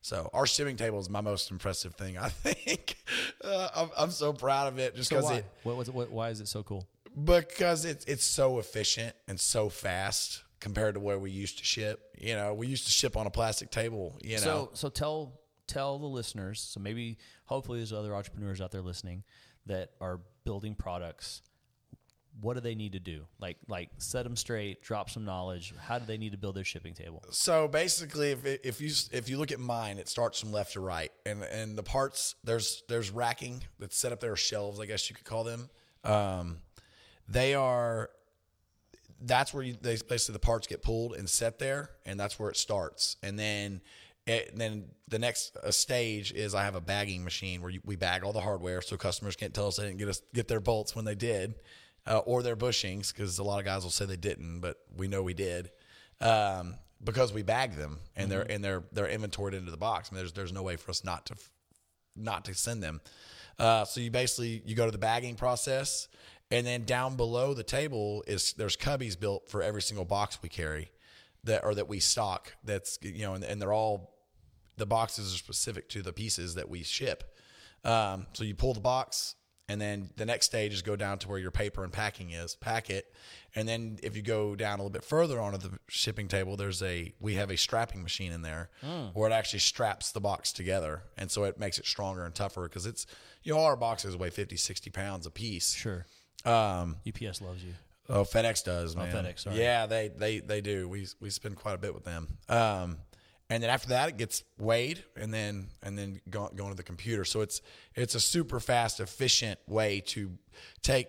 So our shipping table is my most impressive thing. I think uh, I'm, I'm so proud of it just because why it what was it what, why is it so cool because it's it's so efficient and so fast compared to where we used to ship. You know, we used to ship on a plastic table. You know, So so tell tell the listeners. So maybe hopefully there's other entrepreneurs out there listening that are building products. What do they need to do? Like like set them straight, drop some knowledge. How do they need to build their shipping table? so basically, if if you if you look at mine, it starts from left to right, and and the parts there's there's racking that's set up there, shelves, I guess you could call them. Um, they are. That's where you, they basically the parts get pulled and set there, and that's where it starts. And then, it, then the next uh, stage is I have a bagging machine where you, we bag all the hardware, so customers can't tell us they didn't get us get their bolts when they did, uh, or their bushings, because a lot of guys will say they didn't, but we know we did, um, because we bag them and they're and they're they're inventoried into the box. I mean, there's there's no way for us not to not to send them. Uh, so you basically you go to the bagging process, and then down below the table is there's cubbies built for every single box we carry, that or that we stock. That's you know, and, and they're all the boxes are specific to the pieces that we ship. Um, so you pull the box, and then the next stage is go down to where your paper and packing is, pack it, and then if you go down a little bit further onto the shipping table, there's a we have a strapping machine in there where it actually straps the box together, and so it makes it stronger and tougher because it's you know our boxes weigh 50, 60 pounds a piece. Sure. Um, UPS loves you. Oh, FedEx does, man. FedEx, sorry. Yeah, they they they do. We we spend quite a bit with them. Um, and then after that, it gets weighed, and then and then go, going to the computer. So it's it's a super fast, efficient way to take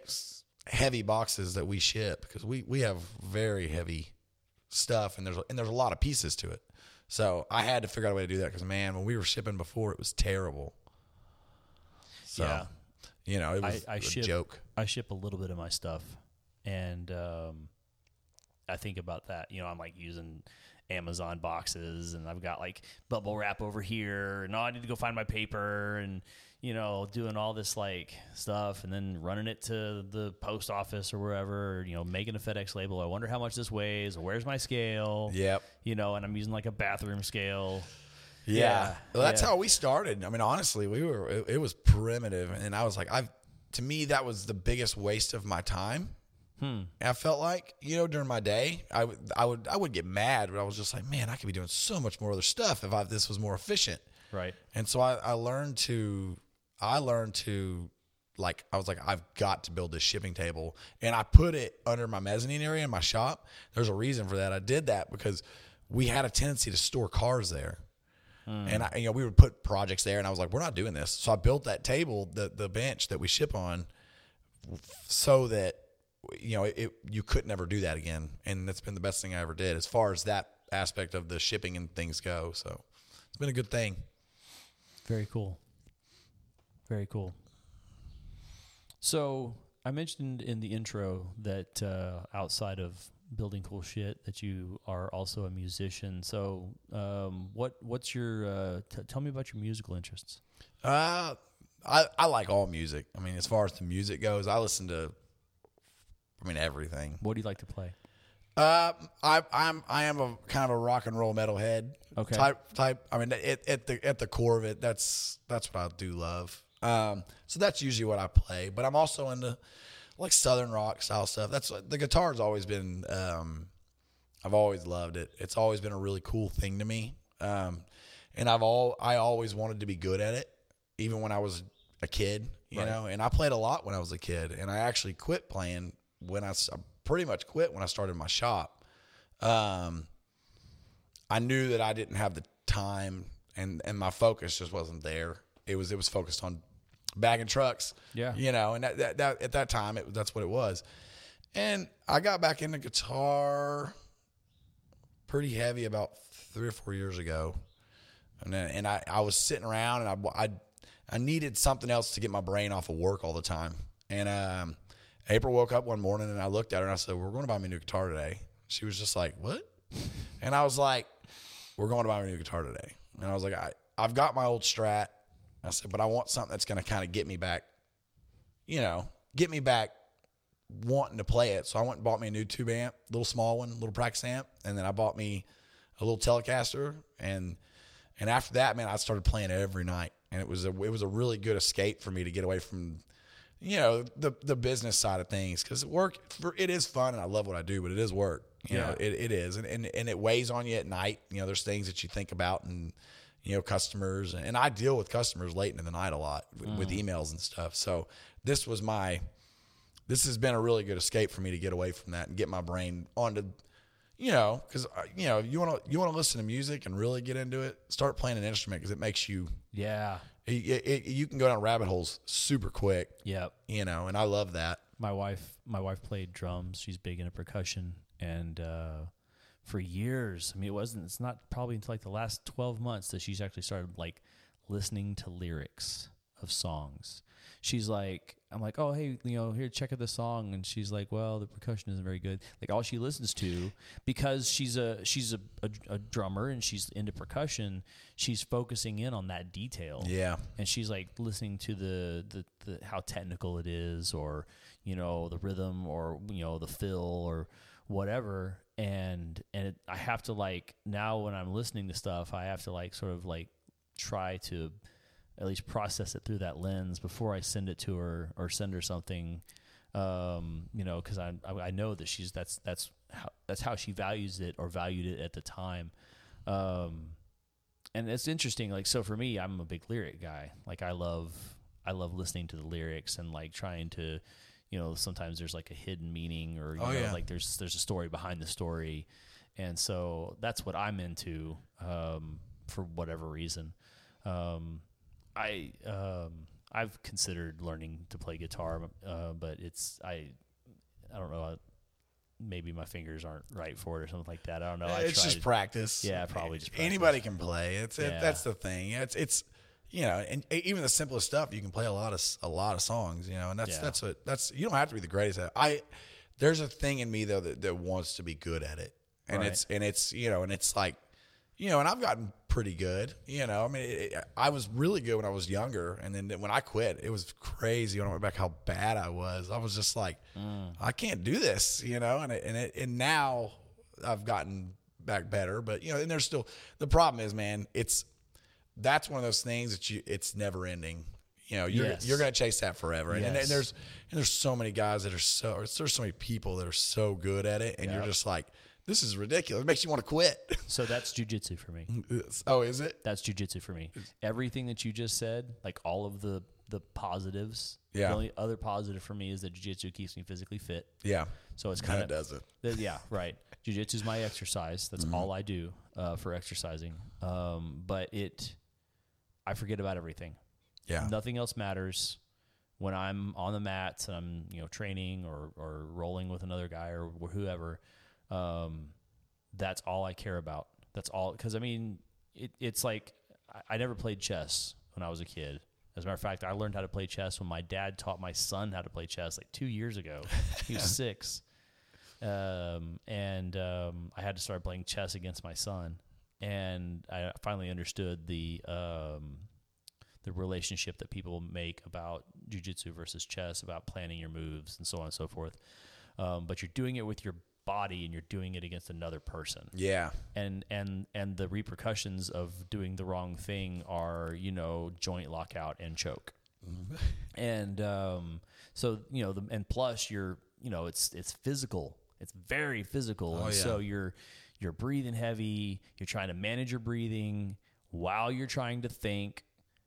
heavy boxes that we ship because we we have very heavy stuff, and there's and there's a lot of pieces to it. So I had to figure out a way to do that because man, when we were shipping before, it was terrible. So, Yeah. you know, it was I, I a ship joke. I ship a little bit of my stuff, and um, I think about that. You know, I'm like using Amazon boxes, and I've got like bubble wrap over here, and oh, I need to go find my paper, and you know, doing all this like stuff, and then running it to the post office or wherever, you know, making a FedEx label. I wonder how much this weighs, where's my scale? Yep. You know, and I'm using like a bathroom scale. Yeah. Yeah, Well, that's yeah. how we started. I mean, honestly, we were, it, it was primitive. And I was like, I've, to me, that was the biggest waste of my time. Hmm. I felt like, you know, during my day, I would, I would, I would get mad, but I was just like, man, I could be doing so much more other stuff if I, this was more efficient. Right. And so I, I learned to, I learned to, like, I was like, I've got to build this shipping table. And I put it under my mezzanine area in my shop. There's a reason for that. I did that because we had a tendency to store cars there. And I, you know, we would put projects there, and I was like, "We're not doing this." So I built that table, the the bench that we ship on, so that you know, it, you could never do that again. And that's been the best thing I ever did as far as that aspect of the shipping and things go. So it's been a good thing. Very cool. Very cool. So I mentioned in the intro that uh, outside of building cool shit, that you are also a musician. So um, what what's your uh, t- tell me about your musical interests? Uh, I I like all music. I mean, as far as the music goes, I listen to. I mean everything. What do you like to play? Uh, I I'm I am a kind of a rock and roll metalhead. Okay. Type type. I mean, at, at the at the core of it, that's that's what I do love. Um, so that's usually what I play. But I'm also into like southern rock style stuff. That's the guitar's always been. Um, I've always loved it. It's always been a really cool thing to me. Um, and I've all I always wanted to be good at it, even when I was a kid. You Right. know, and I played a lot when I was a kid, and I actually quit playing when I pretty much quit when I started my shop. Um, I knew that I didn't have the time, and and my focus just wasn't there. It was it was focused on bagging trucks. Yeah. you know, and that, that, that at that time it, that's what it was. And I got back into guitar pretty heavy about three or four years ago, and then, and I, I was sitting around and I, I I needed something else to get my brain off of work all the time. And um, April woke up one morning and I looked at her and I said, "We're going to buy me a new guitar today." She was just like, "What?" And I was like, "We're going to buy me a new guitar today." And I was like, "I I've got my old Strat." I said, "But I want something that's going to kind of get me back, you know, get me back wanting to play it." So I went and bought me a new tube amp, little small one, little practice amp, and then I bought me a little Telecaster and and after that, man, I started playing it every night, and it was a it was a really good escape for me to get away from, you know, the the business side of things because work for it is fun and I love what I do, but it is work. You know, it, it is, and, and and it weighs on you at night. You know, there's things that you think about, and you know, customers, and I deal with customers late into the night a lot with, with mm. emails and stuff. So this was my this has been a really good escape for me to get away from that and get my brain onto you know because uh, you know you want to you want to listen to music and really get into it start playing an instrument because it makes you Yeah. It, it, you can go down rabbit holes super quick Yep. you know and i love that. My wife my wife played drums. She's big into percussion. And uh, for years i mean it wasn't it's not probably until like the last 12 months that she's actually started like listening to lyrics of songs. She's like i'm like oh hey you know here check out this song. And she's like well the percussion isn't very good. Like all she listens to because she's a she's a, a, a drummer and she's into percussion she's focusing in on that detail. Yeah. And she's like listening to the, the the how technical it is or you know the rhythm or you know the fill or whatever. And and it, I have to like now when I'm listening to stuff I have to like sort of like try to at least process it through that lens before I send it to her or send her something um you know I, I I know that she's that's that's how that's how she values it or valued it at the time. Um and it's interesting like so for me i'm a big lyric guy. Like i love i love listening to the lyrics and like trying to you know sometimes there's like a hidden meaning or you Oh, know yeah. like there's there's a story behind the story. And so that's what i'm into um for whatever reason. Um i um i've considered learning to play guitar uh, but it's i i don't know maybe my fingers aren't right for it or something like that i don't know I it's just tried- practice Yeah, probably just anybody can play it's it, Yeah. that's the thing it's it's you know and even the simplest stuff you can play a lot of a lot of songs you know and that's Yeah. that's what that's you don't have to be the greatest at it. i there's a thing in me though that, that wants to be good at it and Right. it's and it's you know and it's like you know and i've gotten pretty good you know? I mean it, i was really good when i was younger and then when i quit it was crazy when i went back how bad i was. I was just like mm. i can't do this you know? And it, and it, and now i've gotten back better but you know and there's still the problem is man it's that's one of those things that you it's never ending. You know you're Yes. you're gonna chase that forever. And, and, Yes. there's and there's so many guys that are so there's so many people that are so good at it and you're just like this is ridiculous it makes you want to quit So that's jujitsu for me. oh is it That's jujitsu for me. Everything that you just said, like all of the the positives. Yeah. The only other positive for me is that jujitsu keeps me physically fit. yeah So it's kind of does it Th- yeah, right. Jiu-jitsu is my exercise. That's all I do uh, for exercising. Um, but it, I forget about everything. yeah Nothing else matters when I'm on the mats and I'm you know training or or rolling with another guy or whoever. Um, that's all I care about. That's all because I mean it, it's like I, I never played chess when I was a kid. As a matter of fact, I learned how to play chess when my dad taught my son how to play chess like two years ago. he was six, um, and um, I had to start playing chess against my son. And I finally understood the um, the relationship that people make about jujitsu versus chess, about planning your moves and so on and so forth. Um, but you're doing it with your body and you're doing it against another person. Yeah. and and and the repercussions of doing the wrong thing are you know joint lockout and choke. And um so you know the and plus you're you know it's it's physical. It's very physical. And yeah. so you're you're breathing heavy. You're trying to manage your breathing while you're trying to think.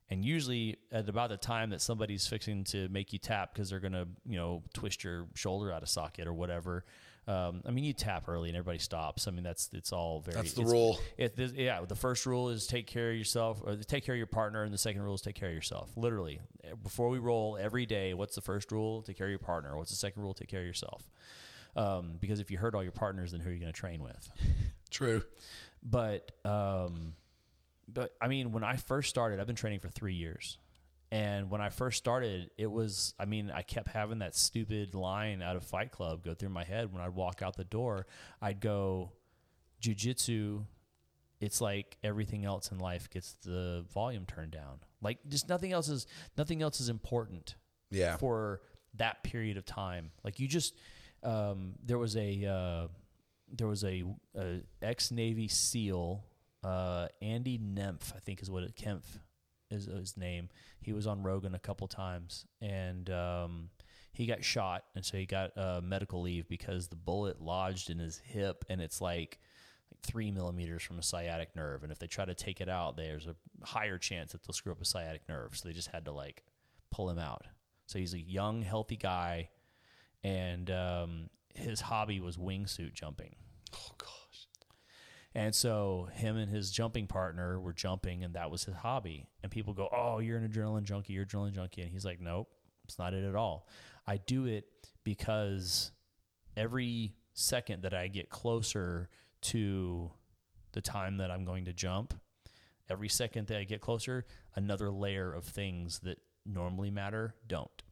And usually at about the time that somebody's fixing to make you tap because they're gonna you know twist your shoulder out of socket or whatever um, I mean, you tap early and everybody stops. I mean, that's it's all very. That's the rule. It, this- yeah, the first rule is take care of yourself, or take care of your partner, and the second rule is take care of yourself. Literally, before we roll every day, what's the first rule? Take care of your partner. What's the second rule? Take care of yourself. Um, because if you hurt all your partners, then who are you going to train with? True. but um, but I mean, when I first started, I've been training for three years, and when I first started, it was I mean, I kept having that stupid line out of Fight Club go through my head when I'd walk out the door. I'd go, jujitsu. It's like everything else in life gets the volume turned down. Like just nothing else is nothing else is important Yeah. for that period of time. Like you just, um, there was a uh, there was a, a ex Navy SEAL, uh, Andy Nempf, I think is what it Kempf is his name. He was on Rogan a couple times, and um, he got shot, and so he got uh, medical leave because the bullet lodged in his hip, and it's like three millimeters from a sciatic nerve, and if they try to take it out, there's a higher chance that they'll screw up a sciatic nerve. So they just had to like pull him out. So he's a young, healthy guy, and um, his hobby was wingsuit jumping. Oh gosh. And so him and his jumping partner were jumping, and that was his hobby. And people go, "Oh, you're an adrenaline junkie. You're an adrenaline junkie." And he's like, "Nope, it's not it at all. I do it because every second that I get closer to the time that I'm going to jump, every second that I get closer, another layer of things that normally matter don't.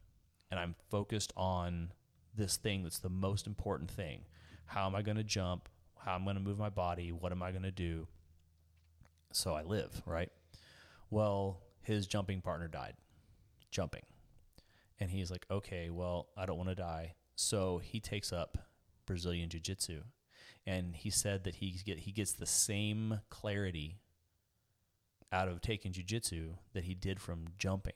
And I'm focused on this thing that's the most important thing. How am I going to jump? How I'm going to move my body? What am I going to do? So I live, right? Well, his jumping partner died jumping. And he's like, okay, well, I don't want to die. So he takes up Brazilian Jiu Jitsu. And he said that he, get, he gets the same clarity out of taking Jiu Jitsu that he did from jumping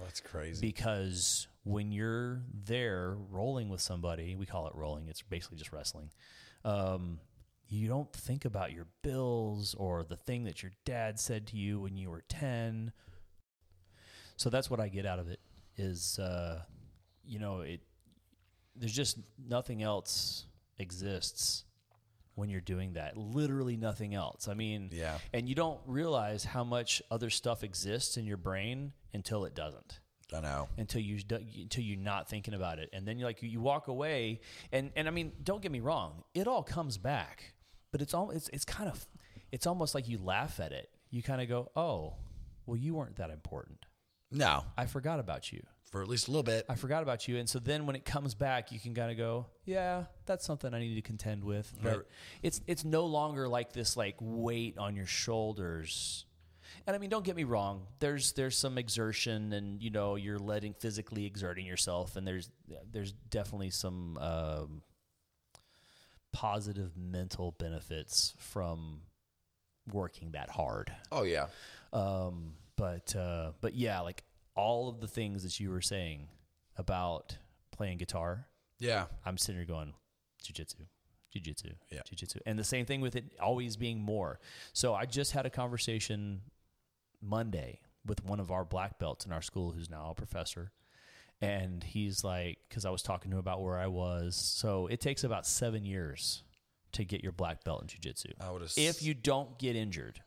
That's crazy. because when you're there rolling with somebody, we call it rolling. It's basically just wrestling. Um, you don't think about your bills or the thing that your dad said to you when you were ten. So that's what I get out of it. Is uh, you know it. There's just nothing else exists when you're doing that. Literally nothing else. I mean, Yeah. and you don't realize how much other stuff exists in your brain until it doesn't I know. until you until you're not thinking about it. And then you're like you walk away and and I mean don't get me wrong it all comes back. But it's all it's it's kind of it's almost like you laugh at it. You kind of go oh well you weren't that important. No. I forgot about you. For at least a little bit. I forgot about you. And so then when it comes back you can kind of go yeah that's something I need to contend with. But it's it's no longer like this like weight on your shoulders and I mean, don't get me wrong. There's there's some exertion, and you know, you're letting physically exerting yourself, and there's there's definitely some um, positive mental benefits from working that hard. Oh yeah. Um, but uh, but yeah, like all of the things that you were saying about playing guitar, Yeah. I'm sitting here going, jujitsu, jujitsu, Yeah. jujitsu, and the same thing with it always being more. So I just had a conversation Monday with one of our black belts in our school, who's now a professor, and he's like, because I was talking to him about where I was. So it takes about seven years to get your black belt in jujitsu. I would. If you don't get injured,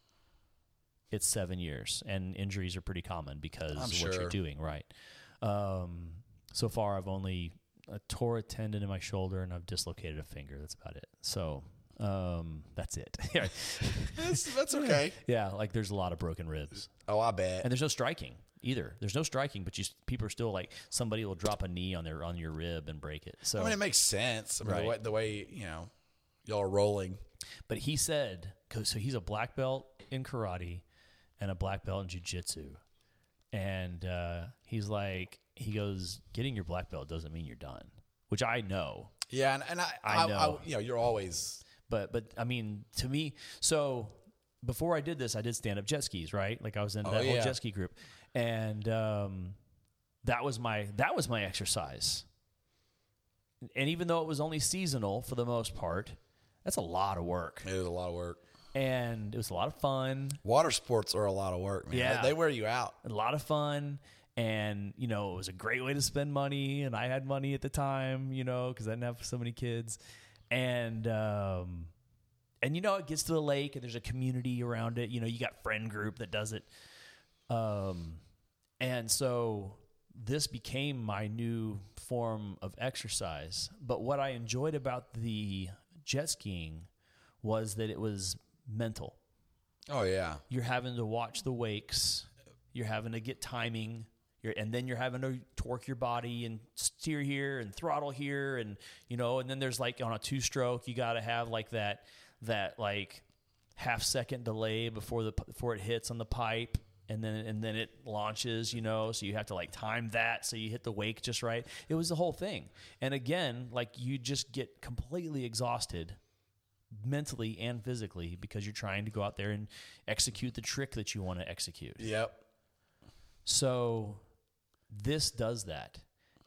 it's seven years, and injuries are pretty common because I'm of what you're doing, right? Um, so far, I've only uh, tore a tendon in my shoulder and I've dislocated a finger. That's about it. So, Um, that's it. That's, that's okay. yeah, like there's a lot of broken ribs, Oh, I bet. and there's no striking either. There's no striking, but you s- people are still like somebody will drop a knee on their on your rib and break it. So I mean, it makes sense. I mean, Right. the, way, the way you know y'all are rolling. But he said, 'cause- so he's a black belt in karate and a black belt in jujitsu. And uh, he's like, he goes, getting your black belt doesn't mean you're done, which I know. Yeah, and, and I, I I, know. you know, you're always But, but I mean, to me, so before I did this, I did stand up jet skis, right? Like I was in Oh, that whole jet ski group. And um, that was my, that was my exercise. And even though it was only seasonal for the most part, that's a lot of work. It was a lot of work. And it was a lot of fun. Water sports are a lot of work, man. Yeah. they, they wear you out. a lot of fun and you know it was a great way to spend money and i had money at the time you know because i didn't have so many kids and um and you know it gets to the lake and there's a community around it. You know you got friend group that does it. Um and so this became my new form of exercise. But what i enjoyed about the jet skiing was that it was mental. Oh yeah, you're having to watch the wakes. You're having to get timing you're, and then you're having to torque your body and steer here and throttle here and you know and then there's like on a two stroke you got to have like that that like half second delay before the before it hits on the pipe and then and then it launches you know so you have to like time that so you hit the wake just right it was the whole thing and again like you just get completely exhausted mentally and physically because you're trying to go out there and execute the trick that you want to execute. yep. So this does that.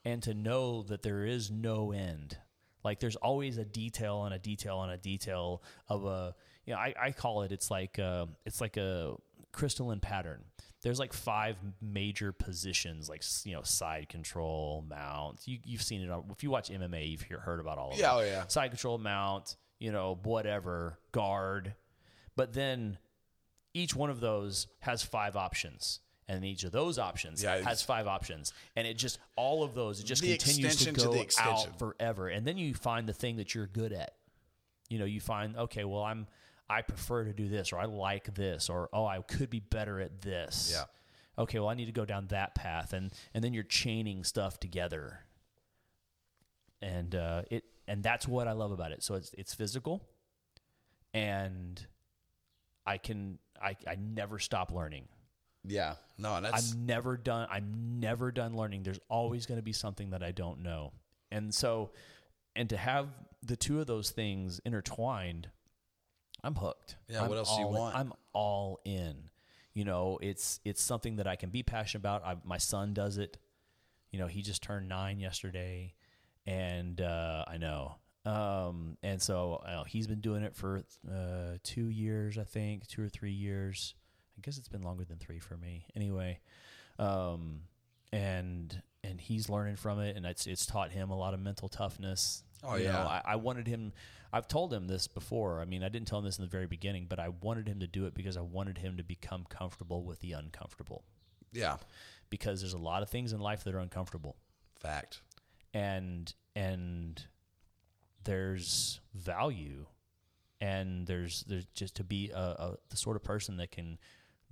And to know that there is no end. Like there's always a detail on a detail on a detail of a you know, I, I call it it's like uh it's like a crystalline pattern. There's like five major positions, like you know, side control, mount. You, you've seen it. On, if you watch MMA, you've hear, heard about all of Yeah, them. oh, yeah. Side control, mount, you know, whatever, guard. But then each one of those has five options. And each of those options Yeah, has five options. And it just, all of those, it just continues to extension to go out forever. And then you find the thing that you're good at. You know, you find, okay, well, I'm, I prefer to do this, or I like this, or, oh, I could be better at this. Yeah. Okay, well, I need to go down that path. And, and then you're chaining stuff together. And, uh, it, and that's what I love about it. So it's, it's physical and I can, I, I never stop learning. Yeah. No, that's I'm never done. I'm never done learning. There's always going to be something that I don't know. And so, and to have the two of those things intertwined, I'm hooked. Yeah, I'm what else do you all in- want? I'm all in. You know, it's it's something that I can be passionate about. I, my son does it. You know, he just turned nine yesterday, and uh, I know. Um, and so uh, he's been doing it for uh, two years, I think, two or three years. I guess it's been longer than three for me. Anyway, um, and and he's learning from it, and it's it's taught him a lot of mental toughness. Oh, You know, yeah. I, I wanted him. I've told him this before. I mean, I didn't tell him this in the very beginning, but I wanted him to do it because I wanted him to become comfortable with the uncomfortable. yeah. Because there's a lot of things in life that are uncomfortable, Fact. and and there's value, and there's there's just to be a, a the sort of person that can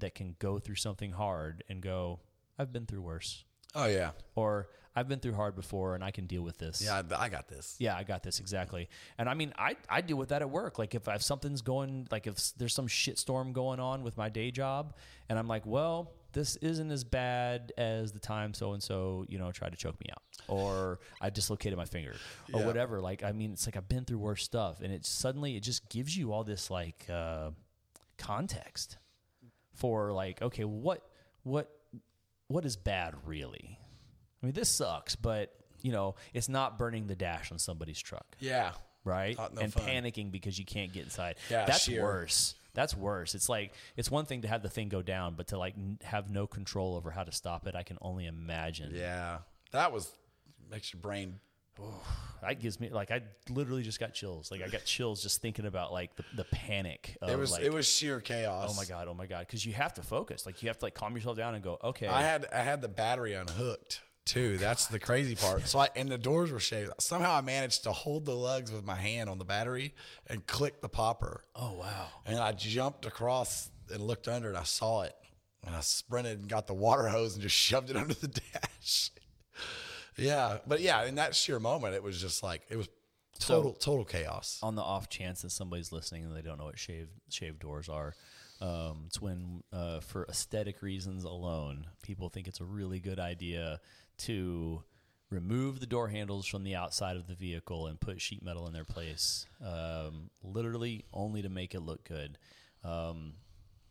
that can go through something hard and go, I've been through worse, Oh yeah. or I've been through hard before and I can deal with this. Yeah, I, I got this. Yeah, I got this exactly. And I mean, I I deal with that at work. Like if something's going, like if there's some shitstorm going on with my day job, and I'm like, well, this isn't as bad as the time so and so, you know, tried to choke me out, or I dislocated my finger, or Yeah. whatever. Like I mean, it's like I've been through worse stuff, and it suddenly it just gives you all this like uh, context for like, okay, what what what is bad really? I mean, this sucks, but you know, it's not burning the dash on somebody's truck, Yeah. right? Not no and fun. panicking because you can't get inside. Yeah, that's sheer. worse. That's worse. It's like it's one thing to have the thing go down, but to like n- have no control over how to stop it, I can only imagine. Yeah. That was makes your brain. That gives me like I literally just got chills. Like I got chills just thinking about like the, the panic. Of It was like, it was sheer chaos. oh my god, oh my god, because you have to focus. Like you have to like calm yourself down and go, okay, I had I had the battery unhooked too. Oh, That's the crazy part. So I and the doors were shaved. Somehow I managed to hold the lugs with my hand on the battery and click the popper. Oh wow. And I jumped across and looked under and I saw it. And I sprinted and got the water hose and just shoved it under the dash. Yeah. But yeah, in that sheer moment, it was just like it was total total chaos. On the off chance that somebody's listening and they don't know what shaved shaved doors are, um, it's when, uh, for aesthetic reasons alone, people think it's a really good idea to remove the door handles from the outside of the vehicle and put sheet metal in their place, um, literally only to make it look good. Um,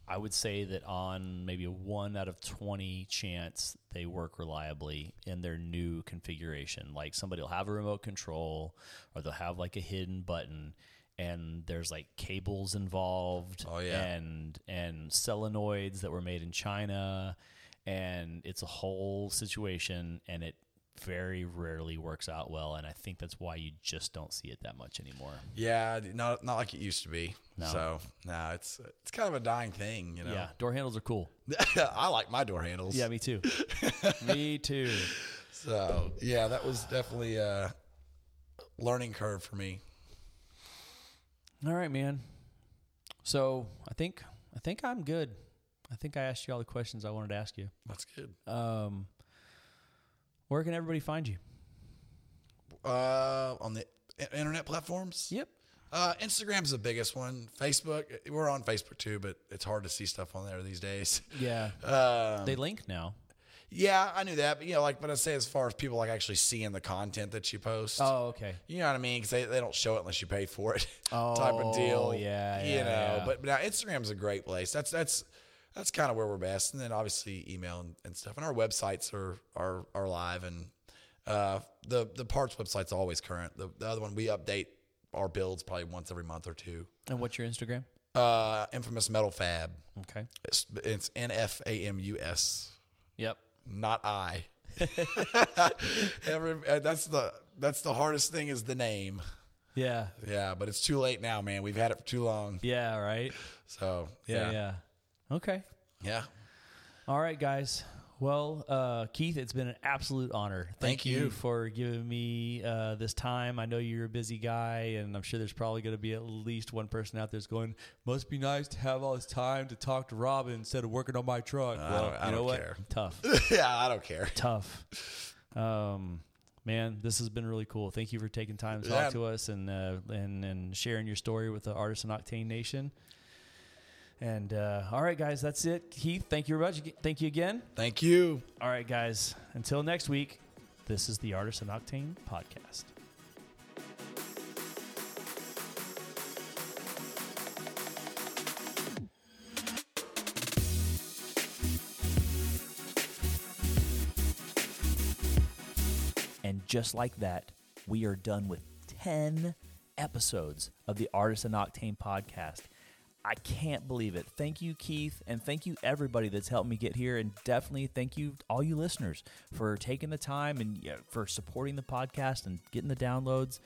I would say that on maybe a one out of 20 chance they work reliably in their new configuration. Like somebody will have a remote control or they'll have like a hidden button and there's like cables involved Oh, yeah. and and solenoids that were made in China and it's a whole situation and it very rarely works out well and I think that's why you just don't see it that much anymore. Yeah, not not like it used to be. No. So no, it's it's kind of a dying thing, you know. Yeah, door handles are cool. I like my door handles. Yeah, me too. me too. So yeah, that was definitely a learning curve for me. All right, man. So I think I think I'm good. I think I asked you all the questions I wanted to ask you. That's good. Um, where can everybody find you? Uh, on the internet platforms. Yep. Uh, Instagram's the biggest one. Facebook, we're on Facebook too, but it's hard to see stuff on there these days. Yeah. Um, they link now. yeah, I knew that, but you know, like, but I say as far as people like actually seeing the content that you post. Oh, okay. You know what I mean? Because they, they don't show it unless you pay for it, Oh, type of deal. yeah, you yeah, know. yeah. But, but now Instagram's a great place. That's that's that's kind of where we're best, and then obviously email and, and stuff. And our websites are are are live, and uh, the the parts website's always current. The, the other one we update our builds probably once every month or two. And what's your Instagram? Uh, infamous metal fab. Okay. It's, it's N F A M U S, Yep. not I. Every, uh, that's the that's the hardest thing is the name. Yeah. Yeah, but it's too late now, man. We've had it for too long. Yeah. Right. So Yeah. yeah, Yeah. Okay. yeah. All right, guys. Well, uh, Keith, it's been an absolute honor. Thank you. for giving me uh, this time. I know you're a busy guy, and I'm sure there's probably going to be at least one person out there's going, "Must be nice to have all this time to talk to Robin instead of working on my truck." I well, don't- I you know don't what? care. Tough, yeah, I don't care. tough. Um, man, this has been really cool. Thank you for taking time to talk Yeah. to us and uh, and and sharing your story with the Artisan Octane Nation. And uh, all right, guys, that's it. Keith, thank you very much. Thank you again. Thank you. All right, guys. Until next week, this is the Artist Artisan Octane podcast. And just like that, we are done with 10 episodes of the Artist Artisan Octane podcast. I can't believe it. Thank you, Keith, and thank you everybody that's helped me get here, and definitely thank you all you listeners for taking the time and yeah, for supporting the podcast and getting the downloads.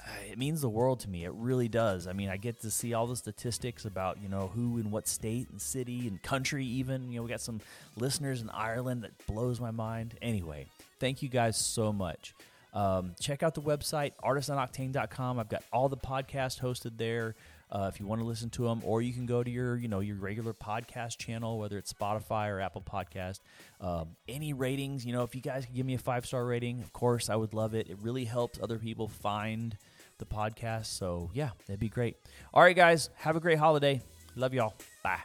Uh, it means the world to me. It really does. I mean, I get to see all the statistics about you know who in what state and city and country. Even you know, we got some listeners in Ireland that blows my mind. Anyway, thank you guys so much. Um, check out the website artisanoctane.com. I've got all the podcasts hosted there. Uh, if you want to listen to them, or you can go to your, you know, your regular podcast channel, whether it's Spotify or Apple Podcast. Um, any ratings, you know, if you guys could give me a five star rating, of course, I would love it. It really helps other people find the podcast. So yeah, that'd be great. All right, guys, have a great holiday. Love y'all. Bye.